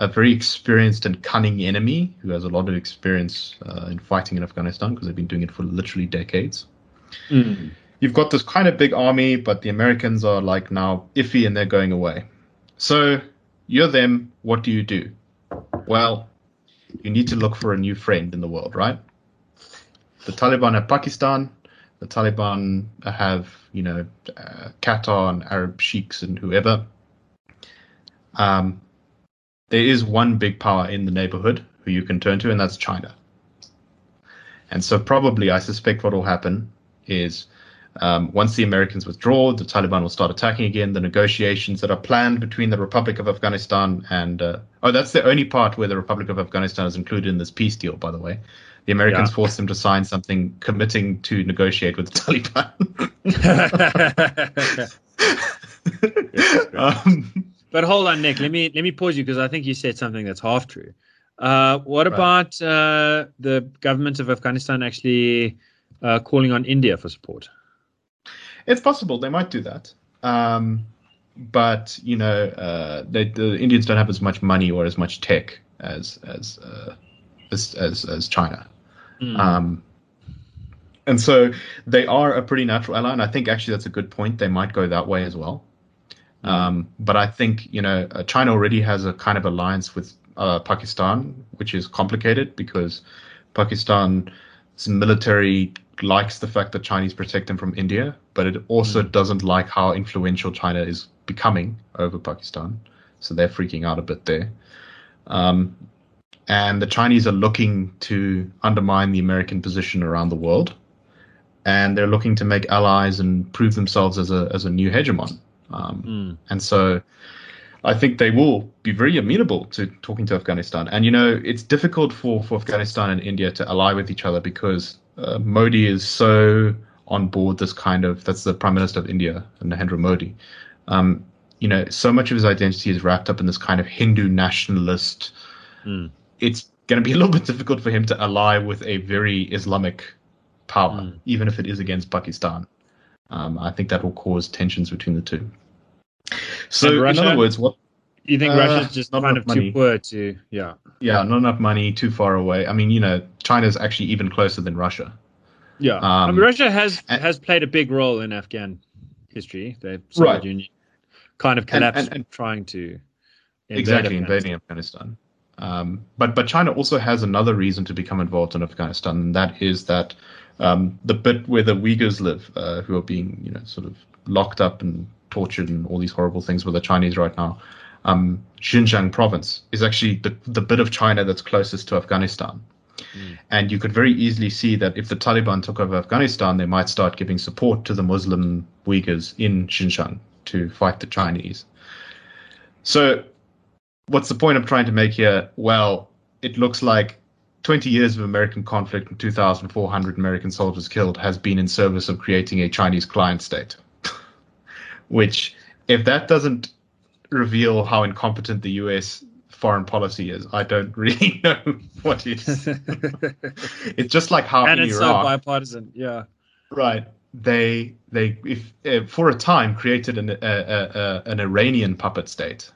a very experienced and cunning enemy who has a lot of experience uh, in fighting in afghanistan because they've been doing it for literally decades Mm. you've got this kind of big army, but the Americans are like now iffy and they're going away. So you're them. What do you do? Well, you need to look for a new friend in the world, right? The Taliban have Pakistan. The Taliban have, you know, uh, Qatar and Arab sheiks and whoever. Um, there is one big power in the neighborhood who you can turn to, and that's China. And so, probably, I suspect what will happen is um, once the Americans withdraw, the Taliban will start attacking again. The negotiations that are planned between the Republic of Afghanistan and uh, oh, that's the only part where the Republic of Afghanistan is included in this peace deal. By the way, the Americans Yeah. forced them to sign something committing to negotiate with the Taliban. um, But hold on, Nick. Let me let me pause you because I think you said something that's half true. Uh, what Right. about uh, the government of Afghanistan actually uh, calling on India for support? It's possible they might do that, um, but you know, uh, they, the Indians don't have as much money or as much tech as as uh, as, as as China, Mm. um, and so they are a pretty natural ally. And I think actually that's a good point. They might go that way as well. Um, but I think you know uh, China already has a kind of alliance with uh, Pakistan, which is complicated because Pakistan's military likes the fact that Chinese protect them from India, but it also doesn't like how influential China is becoming over Pakistan. So they're freaking out a bit there. Um, and the Chinese are looking to undermine the American position around the world, and they're looking to make allies and prove themselves as a as a new hegemon. Um, Mm. and so I think they will be very amenable to talking to Afghanistan. And, you know, it's difficult for, for Afghanistan and India to ally with each other because uh, Modi is so on board this kind of, that's the Prime Minister of India, Narendra Modi. Um, you know, so much of his identity is wrapped up in this kind of Hindu nationalist. Mm. It's going to be a little bit difficult for him to ally with a very Islamic power, Mm. even if it is against Pakistan. Um, I think that will cause tensions between the two. So, And in other words, what You think Uh, Russia's just not kind of too money. poor to yeah? yeah, not enough money, too far away. I mean, you know, China's actually even closer than Russia. Yeah, I Um, mean, Russia has and- has played a big role in Afghan history. The Soviet Right. Union kind of And- collapsed and- and- trying to invade exactly Afghanistan. invading Afghanistan. Um, but but China also has another reason to become involved in Afghanistan, and that is that um, the bit where the Uyghurs live, uh, who are being you know sort of locked up and tortured and all these horrible things with the Chinese right now, um, Xinjiang province is actually the, the bit of China that's closest to Afghanistan. Mm. And you could very easily see that if the Taliban took over Afghanistan, they might start giving support to the Muslim Uyghurs in Xinjiang to fight the Chinese. So, what's the point I'm trying to make here? Well, it looks like 20 years of American conflict and 2,400 American soldiers killed has been in service of creating a Chinese client state. Which, if that doesn't reveal how incompetent the US foreign policy is, I don't really know what is. it's just like how and in it's Iraq, so bipartisan, yeah. Right. They they if uh, for a time created an uh, uh, an Iranian puppet state.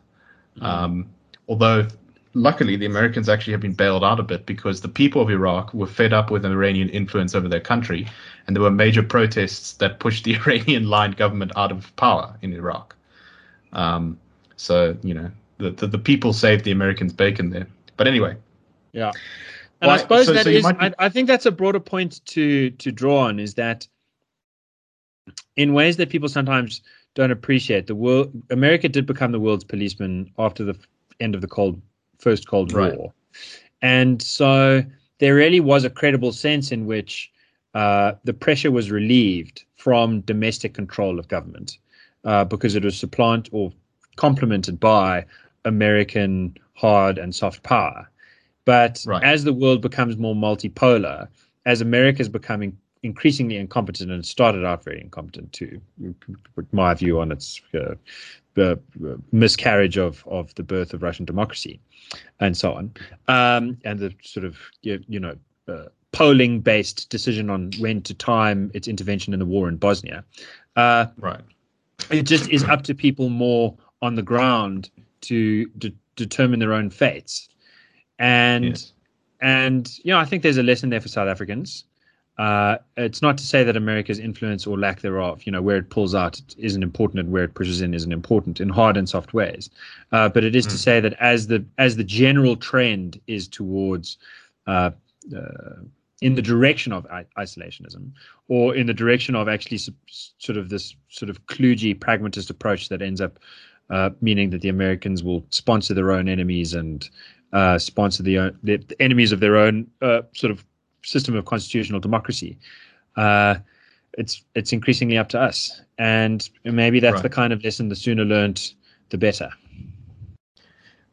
Mm. Um, although luckily the Americans actually have been bailed out a bit because the people of Iraq were fed up with an Iranian influence over their country, and there were major protests that pushed the Iranian-lined government out of power in Iraq. Um, so you know the, the, the people saved the Americans bacon there. But anyway, yeah. And I suppose so, that so is, be... I, I think that's a broader point to to draw on is that in ways that people sometimes don't appreciate, the world America did become the world's policeman after the end of the Cold First Cold right. War, and so there really was a credible sense in which uh, the pressure was relieved from domestic control of government uh, because it was supplant or complemented by American hard and soft power. But right. as the world becomes more multipolar, as America is becoming increasingly incompetent and started out very incompetent too, my view on its uh, the miscarriage of, of the birth of Russian democracy and so on, um, and the sort of you, you know uh, polling based decision on when to time its intervention in the war in Bosnia. Uh, right. It just is up to people more on the ground to de- determine their own fates. And yes. and you know, I think there's a lesson there for South Africans. Uh, it's not to say that America's influence or lack thereof, you know, where it pulls out isn't important and where it pushes in isn't important in hard and soft ways. Uh, but it is mm. to say that as the as the general trend is towards uh, uh in the direction of isolationism or in the direction of actually sort of this sort of kludgy pragmatist approach that ends up uh, meaning that the Americans will sponsor their own enemies and uh, sponsor the, the, enemies of their own uh, sort of system of constitutional democracy. Uh, it's it's increasingly up to us, and maybe that's right. the kind of lesson the sooner learned, the better.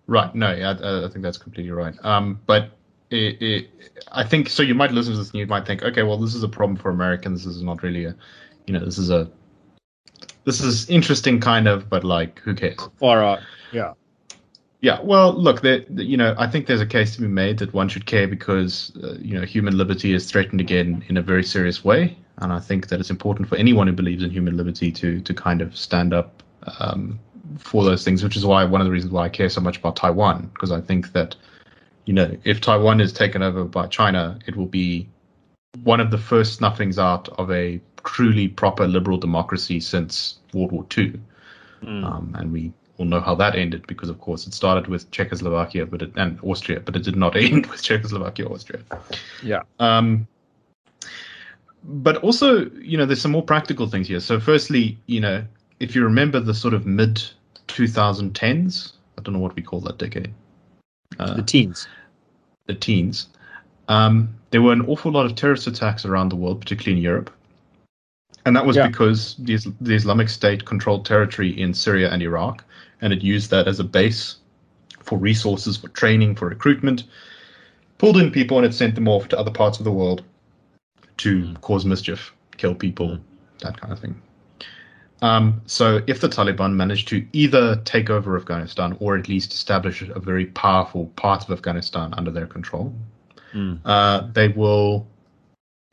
Right. No, I, I think that's completely right. Um, but it, it, I think so. You might listen to this and you might think, okay, well, this is a problem for Americans. This is not really a, you know, this is a this is interesting, kind of, but like, who cares? All right. Yeah. Yeah. Well, look, there, you know, I think there's a case to be made that one should care because, uh, you know, human liberty is threatened again in a very serious way, and I think that it's important for anyone who believes in human liberty to to kind of stand up um, for those things. Which is why one of the reasons why I care so much about Taiwan, because I think that, you know, if Taiwan is taken over by China, it will be one of the first snuffings out of a truly proper liberal democracy since World War II. Mm. Um, and we all know how that ended because, of course, it started with Czechoslovakia but it, and Austria, but it did not end with Czechoslovakia or Austria. Yeah. Um, but also, you know, there's some more practical things here. So, firstly, you know, if you remember the sort of mid 2010s, I don't know what we call that decade. Uh, the teens. The teens. Um, there were an awful lot of terrorist attacks around the world, particularly in Europe. And that was yeah. because the, the Islamic State controlled territory in Syria and Iraq, and it used that as a base for resources, for training, for recruitment, pulled in people, and it sent them off to other parts of the world to mm. cause mischief, kill people, that kind of thing. Um, so, if the Taliban managed to either take over Afghanistan or at least establish a very powerful part of Afghanistan under their control, mm. uh, they will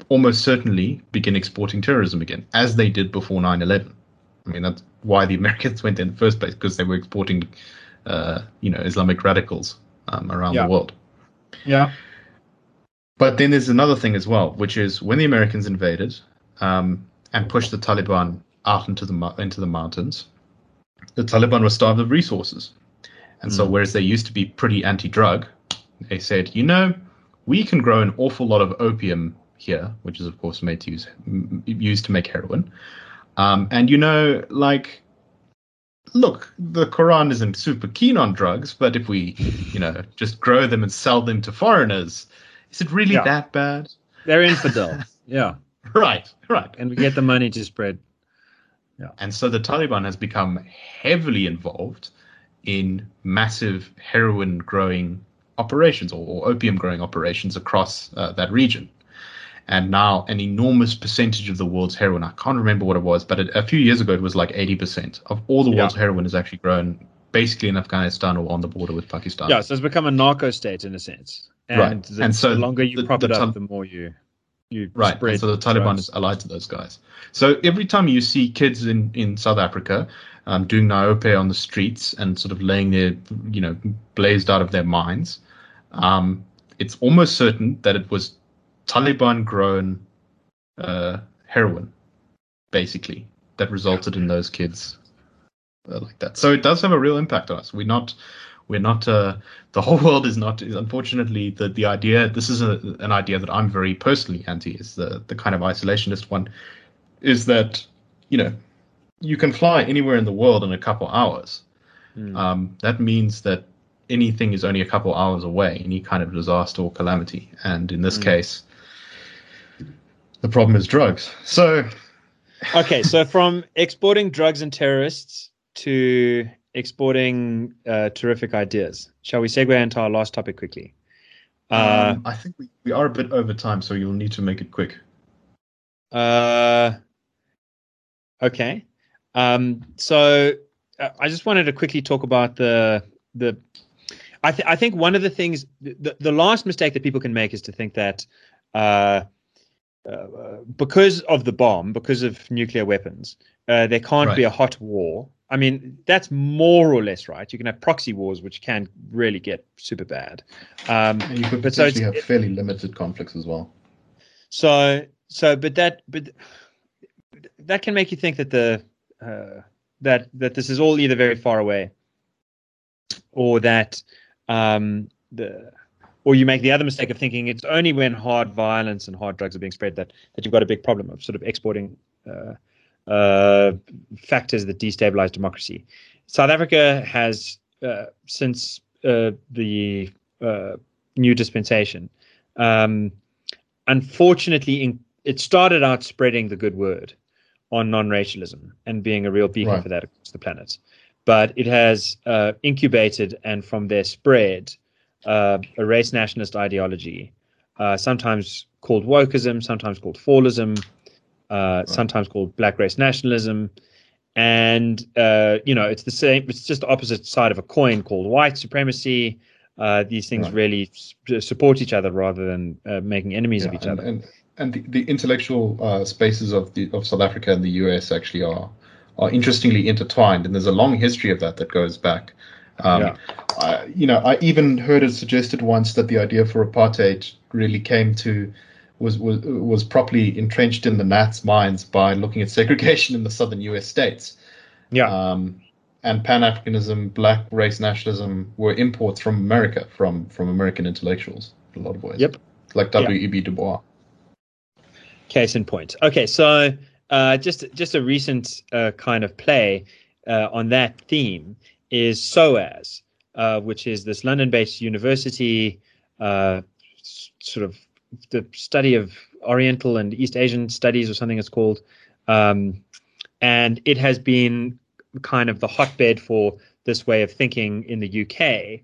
almost certainly begin exporting terrorism again, as they did before 9 11. I mean, that's why the Americans went in the first place, because they were exporting, uh, you know, Islamic radicals um, around yeah. the world. Yeah. But then there's another thing as well, which is when the Americans invaded um, and pushed the Taliban out into the into the mountains, the Taliban were starved of resources, and mm. so hmm. whereas they used to be pretty anti-drug, they said, you know, we can grow an awful lot of opium here, which is of course made to use used to make heroin. Um, and you know, like look, the Quran isn't super keen on drugs, but if we, you know, just grow them and sell them to foreigners, is it really Yeah. that bad? They're infidels. yeah. Right, right. And we get the money to spread. Yeah. And so the Taliban has become heavily involved in massive heroin growing operations or, or opium growing operations across uh, that region. And now an enormous percentage of the world's heroin, I can't remember what it was, but a, a few years ago it was like 80% of all the world's Yeah. heroin is actually grown basically in Afghanistan or on the border with Pakistan. Yeah, so it's become a narco state in a sense. And, Right. the, And so the longer you the- prop the it up, the more you you Right. spread. And so the Taliban drugs. is allied to those guys. So every time you see kids in, in South Africa um, doing nyaope on the streets and sort of laying there, you know, blazed out of their minds, um, it's almost certain that it was Taliban grown uh, heroin, basically, that resulted in those kids uh, like that. So it does have a real impact on us. We're not. We're not. Uh, the whole world is not. Is unfortunately, the the idea. This is a, an idea that I'm very personally anti. Is the the kind of isolationist one. Is that you know, you can fly anywhere in the world in a couple hours. Mm. Um, that means that anything is only a couple hours away. Any kind of disaster or calamity, and in this Mm. case, the problem is drugs. So okay, so from exporting drugs and terrorists to exporting uh, terrific ideas, shall we segue into our last topic quickly? Uh, um, I think we, we are a bit over time, so you'll need to make it quick. Uh, okay. Um, so uh, I just wanted to quickly talk about the the. I, th- I think one of the things, the, the last mistake that people can make is to think that uh, uh, because of the bomb, because of nuclear weapons, uh, there can't be a hot war. I mean, that's more or less right. You can have proxy wars, which can really get super bad. Um, And you could But so potentially it's- have fairly limited conflicts as well. So so but that but that can make you think that the uh, that that this is all either very far away or that um the or you make the other mistake of thinking it's only when hard violence and hard drugs are being spread that that you've got a big problem of sort of exporting uh, uh, factors that destabilize democracy. South Africa has uh, since uh, the uh, new dispensation um, unfortunately, in, it started out spreading the good word on non-racialism and being a real beacon Right. for that across the planet. But it has uh, incubated and from there spread uh, a race nationalist ideology, uh, sometimes called wokeism, sometimes called fallism, uh, sometimes called black race nationalism. And, uh, you know, it's the same, it's just the opposite side of a coin called white supremacy. Uh, these things Right. really s- support each other rather than uh, making enemies of each and, other. and and the, the intellectual uh, spaces of the of South Africa and the US actually are are interestingly intertwined, and there's a long history of that that goes back. Um, Yeah. I, you know, I even heard it suggested once that the idea for apartheid really came to was was was properly entrenched in the Nats' minds by looking at segregation in the southern U.S. states. yeah. Um, and Pan Africanism, Black race nationalism were imports from America, from from American intellectuals in a lot of ways. Yep. Like Yeah. W. E. B. Du Bois. Case in point. Okay, so uh, just just a recent uh, kind of play uh, on that theme is SOAS, uh, which is this London-based university, uh, sort of the study of Oriental and East Asian studies, or something it's called, um, and it has been kind of the hotbed for this way of thinking in the UK,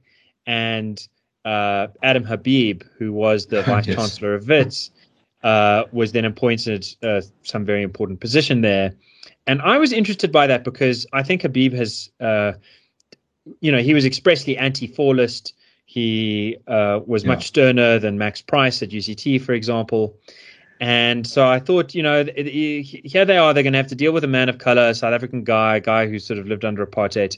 and uh, Adam Habib, who was the vice Yes. chancellor of WITS, uh, was then appointed uh, some very important position there. And I was interested by that because I think Habib has, uh, you know, he was expressly anti-fallist. He uh, was Yeah. much sterner than Max Price at UCT, for example. And so I thought, you know, here they are. They're going to have to deal with a man of color, a South African guy, a guy who sort of lived under apartheid.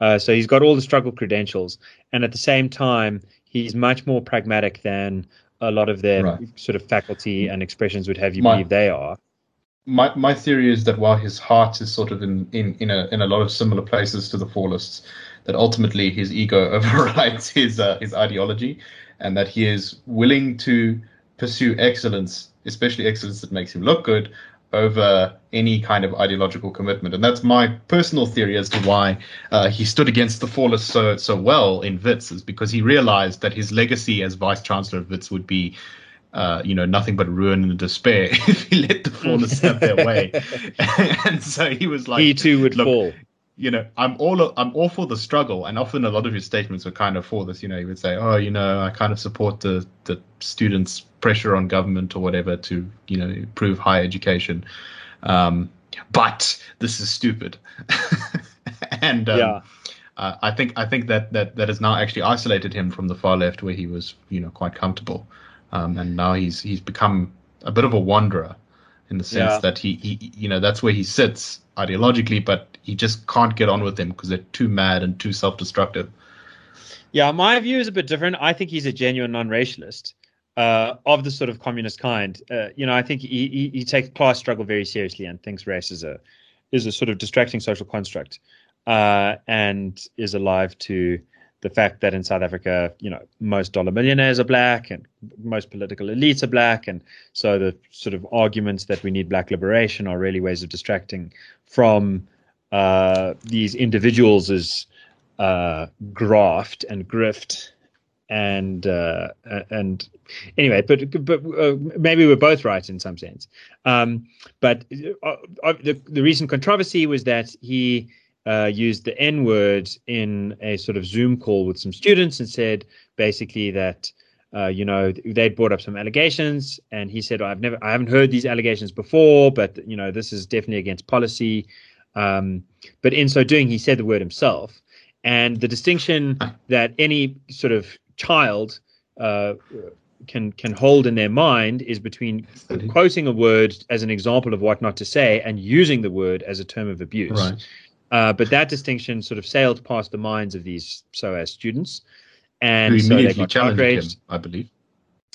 Uh, so he's got all the struggle credentials. And at the same time, he's much more pragmatic than a lot of their Right. sort of faculty and expressions would have you My- believe they are. my my theory is that while his heart is sort of in in in a in a lot of similar places to the fallists, that ultimately his ego overrides his uh, his ideology, and that he is willing to pursue excellence, especially excellence that makes him look good, over any kind of ideological commitment, and that's my personal theory as to why uh, he stood against the fallists so so well in Wits, is because he realized that his legacy as vice chancellor of Wits would be. Uh, you know, nothing but ruin and despair if he let the fallists have their way. and so he was like, he too would "Look, fall. You know, I'm all I'm all for the struggle, and often a lot of his statements were kind of for this. You know, he would say, "Oh, you know, I kind of support the the students' pressure on government or whatever to you know improve higher education, um, but this is stupid." and um, Yeah. uh, I think I think that that that has now actually isolated him from the far left, where he was you know quite comfortable, um, and now he's he's become a bit of a wanderer in the sense Yeah. that he, he you know that's where he sits ideologically, but he just can't get on with them because they're too mad and too self-destructive. Yeah, my view is a bit different. I think he's a genuine non-racialist uh, of the sort of communist kind. Uh, you know, I think he, he, he takes class struggle very seriously and thinks race is a is a sort of distracting social construct, uh, and is alive to the fact that in South Africa, you know, most dollar millionaires are black and most political elites are black, and so the sort of arguments that we need black liberation are really ways of distracting from uh, these individuals uh, graft and grift and uh, and anyway, but but uh, maybe we're both right in some sense. Um, but uh, uh, the the recent controversy was that he uh, used the N word in a sort of Zoom call with some students and said basically that. Uh, you know, they'd brought up some allegations, and he said, "I've never, I haven't heard these allegations before, but you know, this is definitely against policy." Um, but in so doing, he said the word himself, and the distinction that any sort of child uh, can can hold in their mind is between quoting a word as an example of what not to say and using the word as a term of abuse. Right. Uh, but that distinction sort of sailed past the minds of these SOAS students, Who and so they got outraged. him, I believe.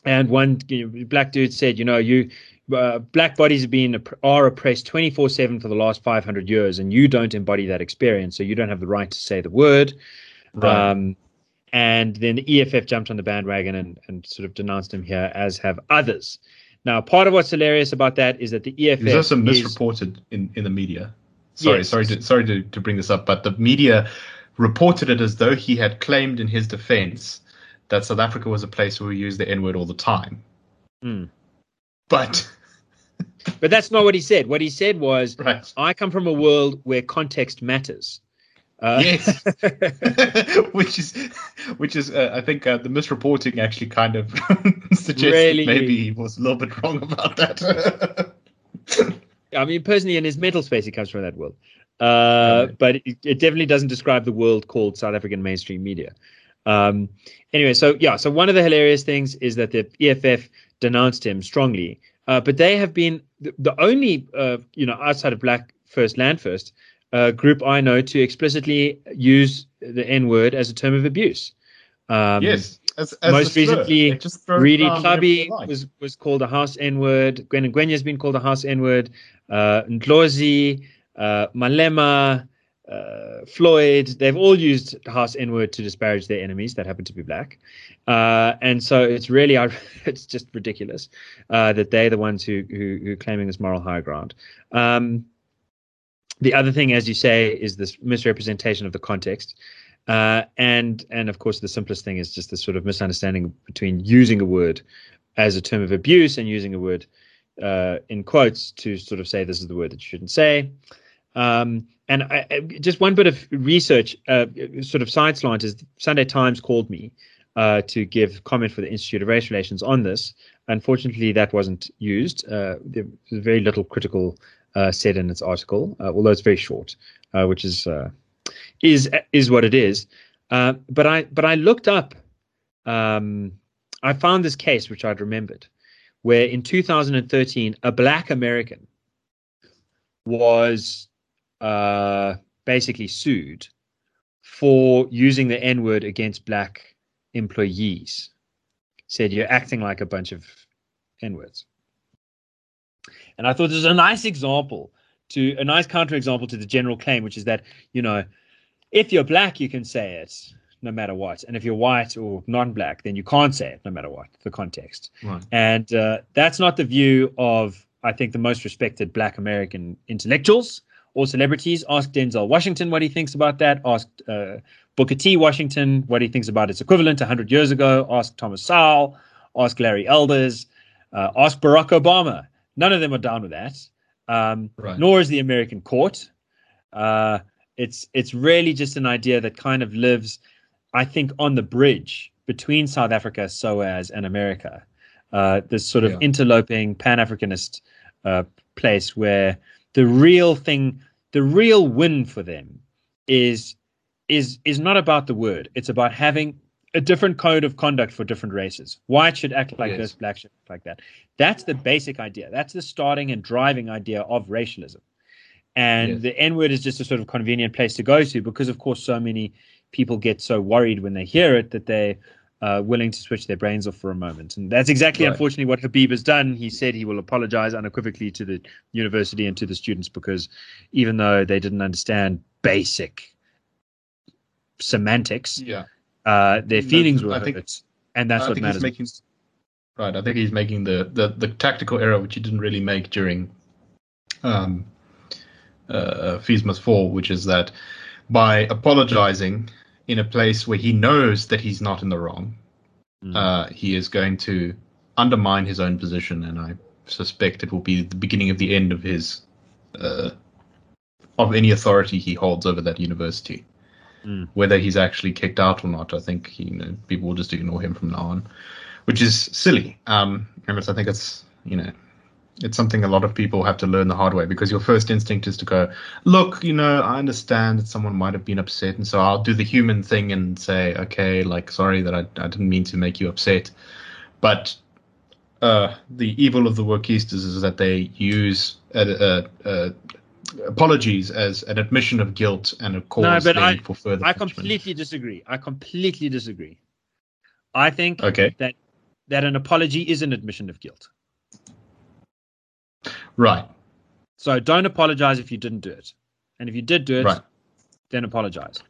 And one you know, black dude said, you know, you uh, black bodies have been are oppressed 24 7 for the last 500 years, and you don't embody that experience, so you don't have the right to say the word. Right. Um, and then the EFF jumped on the bandwagon and, and sort of denounced him here, as have others. Now, part of what's hilarious about that is that the EFF was also is- misreported in, in the media. Sorry, Yes. sorry, to, sorry to, to bring this up, but the media reported it as though he had claimed in his defense that South Africa was a place where we use the N word all the time. Hmm. But but that's not what he said. What he said was, right, I come from a world where context matters. Uh, yes, which is which is uh, I think uh, the misreporting actually kind of suggests Really? maybe he was a little bit wrong about that. I mean, personally, in his mental space, he comes from that world. Uh, Right. But it, it definitely doesn't describe the world called South African mainstream media. Um, anyway, so yeah, so one of the hilarious things is that the EFF denounced him strongly, uh, but they have been the, the only, uh, you know, outside of Black First Land First uh, group I know to explicitly use the N word as a term of abuse. Um, yes, as, as most recently, They just throw Reedy Clubby was was called a house N word. Gwen and Gwen has been called a house N word. Uh, Ndlozi, uh, Malema, uh, Floyd, they've all used the house N word to disparage their enemies that happen to be black. Uh, and so it's really, it's just ridiculous uh, that they're the ones who, who, who are claiming this moral high ground. Um, the other thing, as you say, is this misrepresentation of the context. Uh, and and of course, the simplest thing is just this sort of misunderstanding between using a word as a term of abuse and using a word uh, in quotes to sort of say this is the word that you shouldn't say. Um, and I, I- just one bit of research, uh, sort of side slant, is Sunday Times called me uh, to give comment for the Institute of Race Relations on this. Unfortunately, that wasn't used. Uh, there was very little critical uh, said in its article, uh, although it's very short, uh, which is is is what it is. Uh, but I but I looked up. Um, I found this case which I'd remembered, where in 2013 a black American was uh, basically sued for using the N word against black employees. Said you're acting like a bunch of N words. And I thought this is a nice example to a nice counterexample to the general claim, which is that, you know, if you're black, you can say it no matter what. And if you're white or non black, then you can't say it no matter what, the context. Right. And uh, that's not the view of I think the most respected Black American intellectuals or celebrities. Ask Denzel Washington what he thinks about that. Ask uh, Booker T. Washington what he thinks about its equivalent 100 years ago. Ask Thomas Sowell. Ask Larry Elders. Uh, ask Barack Obama. None of them are down with that. Um, right. Nor is the American court. Uh, it's it's really just an idea that kind of lives, I think, on the bridge between South Africa, SOAS, and America. Uh, this sort of yeah. interloping Pan Africanist uh, place where the real thing, the real win for them is is is not about the word. It's about having a different code of conduct for different races. White should act like yes. this, black should act like that. That's the basic idea. That's the starting and driving idea of racialism. And yes. the N word is just a sort of convenient place to go to because, of course, so many people get so worried when they hear it that they uh, willing to switch their brains off for a moment. And that's exactly, right. unfortunately, what Habib has done. He said he will apologize unequivocally to the university and to the students because even though they didn't understand basic semantics, yeah. Uh, their feelings were hurt, think, and that's I what matters. Making, right, I think he's making the, the, the tactical error which he didn't really make during um, uh, Fees Must Fall, which is that by apologizing in a place where he knows that he's not in the wrong, mm. uh, he is going to undermine his own position, and I suspect it will be the beginning of the end of his uh, of any authority he holds over that university. Mm. Whether he's actually kicked out or not, I think you know people will just ignore him from now on, which is silly. Um, and I think it's you know it's something a lot of people have to learn the hard way because your first instinct is to go, look, you know, I understand that someone might have been upset, and so I'll do the human thing and say, okay, like, sorry that I, I didn't mean to make you upset. But uh, the evil of the workistas is that they use uh, uh, uh, apologies as an admission of guilt and a cause no, but I, for further. I completely disagree. I completely disagree. I think okay. that that an apology is an admission of guilt. Right. So don't apologize if you didn't do it. And if you did do it, right. then apologize.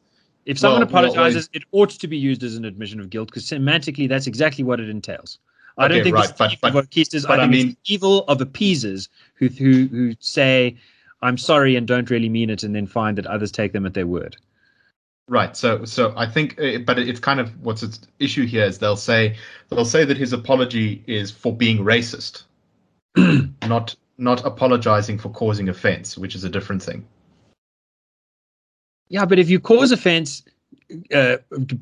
If someone well, apologizes, well, it ought to be used as an admission of guilt because semantically, that's exactly what it entails. I don't think right, it's but, but, of but, I, I mean, it's evil of appeasers who, who who say, "I'm sorry" and don't really mean it, and then find that others take them at their word. Right. So, so I think, uh, but it's kind of what's its issue here is they'll say they'll say that his apology is for being racist, not not apologizing for causing offense, which is a different thing. Yeah, but if you cause offense uh,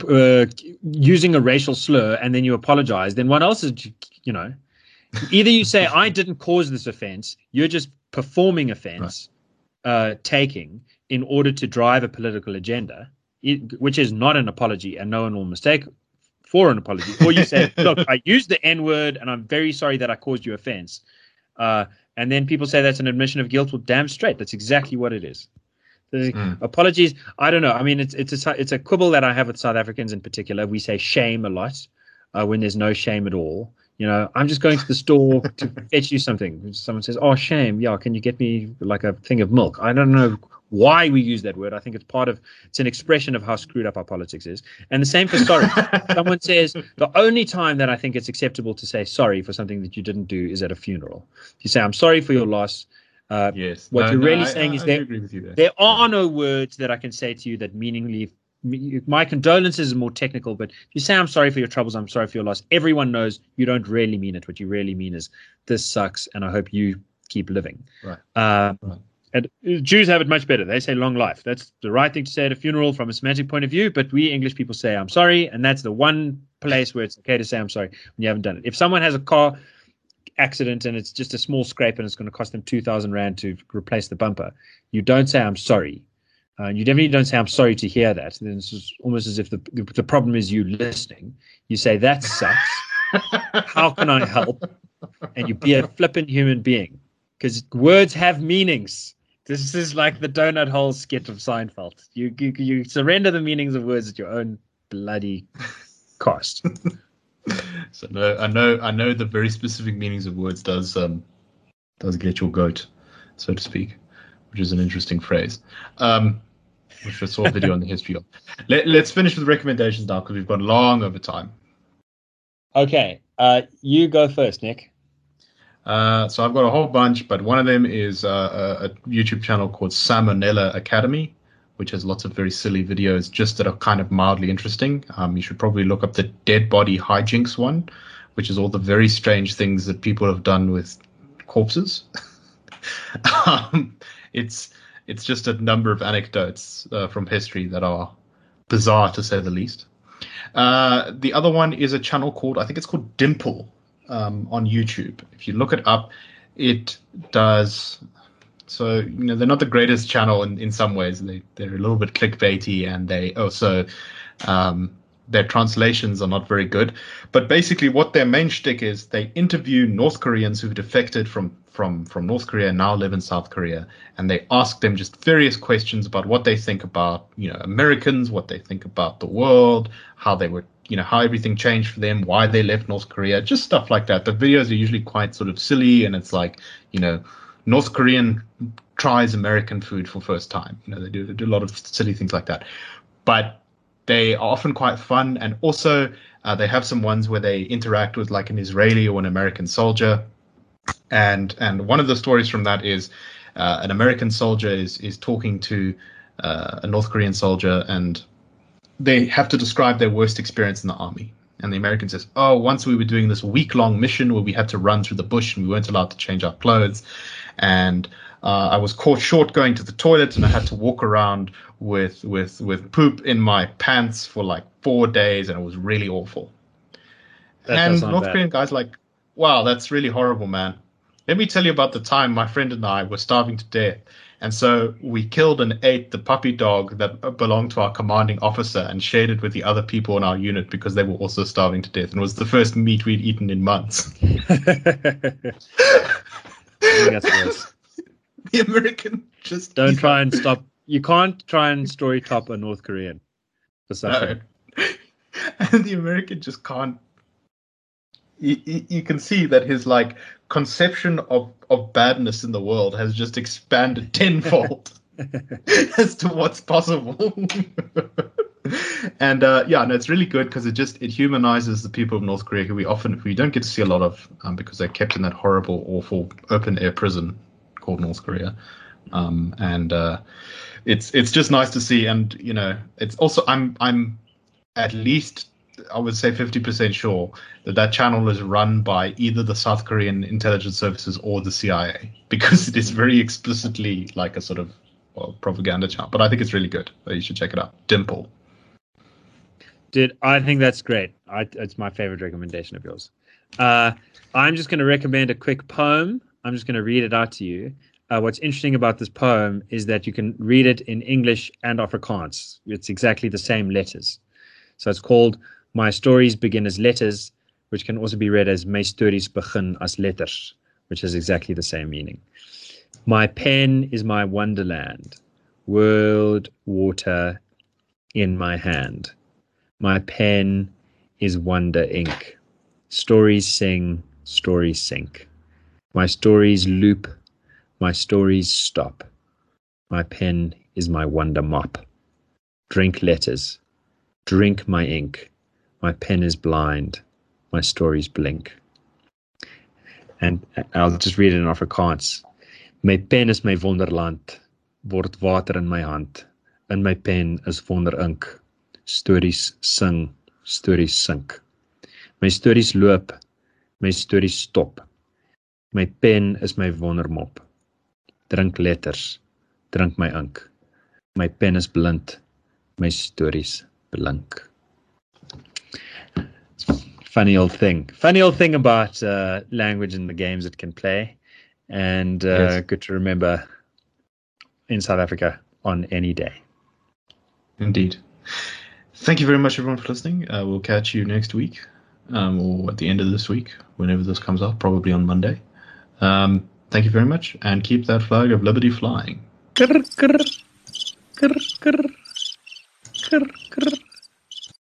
uh, using a racial slur and then you apologize, then what else is, you know, either you say, I didn't cause this offense, you're just performing offense, right. uh, taking in order to drive a political agenda, which is not an apology and no one will mistake for an apology. Or you say, look, I used the N word and I'm very sorry that I caused you offense. Uh, and then people say that's an admission of guilt. Well, damn straight, that's exactly what it is. Mm. Apologies. I don't know. I mean, it's it's a it's a quibble that I have with South Africans in particular. We say shame a lot uh, when there's no shame at all. You know, I'm just going to the store to fetch you something. Someone says, "Oh, shame. Yeah, can you get me like a thing of milk?" I don't know why we use that word. I think it's part of it's an expression of how screwed up our politics is. And the same for sorry. Someone says the only time that I think it's acceptable to say sorry for something that you didn't do is at a funeral. You say I'm sorry for your loss. Uh, yes. What no, you're no, really I, saying I, is I there, there. there are no words that I can say to you that meaningly. My condolences are more technical, but if you say I'm sorry for your troubles, I'm sorry for your loss. Everyone knows you don't really mean it. What you really mean is this sucks, and I hope you keep living. Right. Uh, right. And Jews have it much better. They say long life. That's the right thing to say at a funeral from a semantic point of view. But we English people say I'm sorry, and that's the one place where it's okay to say I'm sorry when you haven't done it. If someone has a car accident and it's just a small scrape and it's going to cost them two thousand rand to replace the bumper, you don't say I'm sorry. Uh, you definitely don't say I'm sorry to hear that. Then it's almost as if the the problem is you listening. You say that sucks. How can I help? And you be a flippant human being because words have meanings. This is like the donut hole skit of Seinfeld. You, you you surrender the meanings of words at your own bloody cost. so no, I know I know the very specific meanings of words does um does get your goat, so to speak, which is an interesting phrase. Um, which I saw a video on the history of. Let, let's finish with recommendations now because we've gone long over time. Okay, uh, you go first, Nick. Uh, so I've got a whole bunch, but one of them is uh, a, YouTube channel called Sam O'Nella Academy, which has lots of very silly videos just that are kind of mildly interesting. Um, you should probably look up the Dead Body Hijinks one, which is all the very strange things that people have done with corpses. um, it's it's just a number of anecdotes uh, from history that are bizarre to say the least. Uh, the other one is a channel called I think it's called Dimple um, on YouTube. If you look it up, it does. So you know they're not the greatest channel in, in some ways. They they're a little bit clickbaity and they also um, their translations are not very good. But basically, what their main shtick is, they interview North Koreans who've defected from from from North Korea and now live in South Korea, and they ask them just various questions about what they think about you know Americans, what they think about the world, how they were you know how everything changed for them, why they left North Korea, just stuff like that. The videos are usually quite sort of silly, and it's like you know North Korean tries American food for first time. You know they do, they do a lot of silly things like that, but they are often quite fun, and also uh, they have some ones where they interact with like an Israeli or an American soldier, and and one of the stories from that is uh, an American soldier is is talking to uh, a North Korean soldier, and they have to describe their worst experience in the army. And the American says, "Oh, once we were doing this week-long mission where we had to run through the bush and we weren't allowed to change our clothes, and uh, I was caught short going to the toilet and I had to walk around with with with poop in my pants for like four days and it was really awful. That and North bad. Korean guys like, wow, that's really horrible, man. Let me tell you about the time my friend and I were starving to death. And so we killed and ate the puppy dog that belonged to our commanding officer and shared it with the other people in our unit because they were also starving to death. And it was the first meat we'd eaten in months. the American just don't try and stop. You can't try and story top a North Korean for something. No. And the American just can't. You, you can see that his like conception of of badness in the world has just expanded tenfold as to what's possible. and uh, yeah, no, it's really good because it just it humanizes the people of North Korea who we often we don't get to see a lot of um, because they're kept in that horrible, awful open air prison called North Korea, um, and uh, it's it's just nice to see. And you know, it's also I'm I'm at least I would say 50% sure that that channel is run by either the South Korean intelligence services or the CIA because it is very explicitly like a sort of well, propaganda channel. But I think it's really good. You should check it out. Dimple. Dude, I think that's great. I, it's my favorite recommendation of yours. Uh, I'm just going to recommend a quick poem I'm just going to read it out to you. Uh, what's interesting about this poem is that you can read it in English and Afrikaans. It's exactly the same letters. So it's called My Stories Begin as Letters, which can also be read as My Stories Begin as Letters, which has exactly the same meaning. My pen is my wonderland, world water in my hand. My pen is wonder ink. Stories sing, stories sink. My stories loop, my stories stop. My pen is my wonder mop. Drink letters, drink my ink. My pen is blind, my stories blink. And I'll just read it in Afrikaans. My pen is my wonderland, word water in my hand. In my pen is wonder ink. Stories sing, stories sink. My stories loop, my stories stop. My pen is my wondermop. Drink letters, drink my ink. My pen is blind, my stories blink. Funny old thing. Funny old thing about uh, language and the games it can play, and uh, yes. good to remember in South Africa on any day. Indeed. Thank you very much, everyone, for listening. Uh, we'll catch you next week, um, or at the end of this week, whenever this comes out, probably on Monday. Um, thank you very much, and keep that flag of liberty flying. Grr, grr, grr,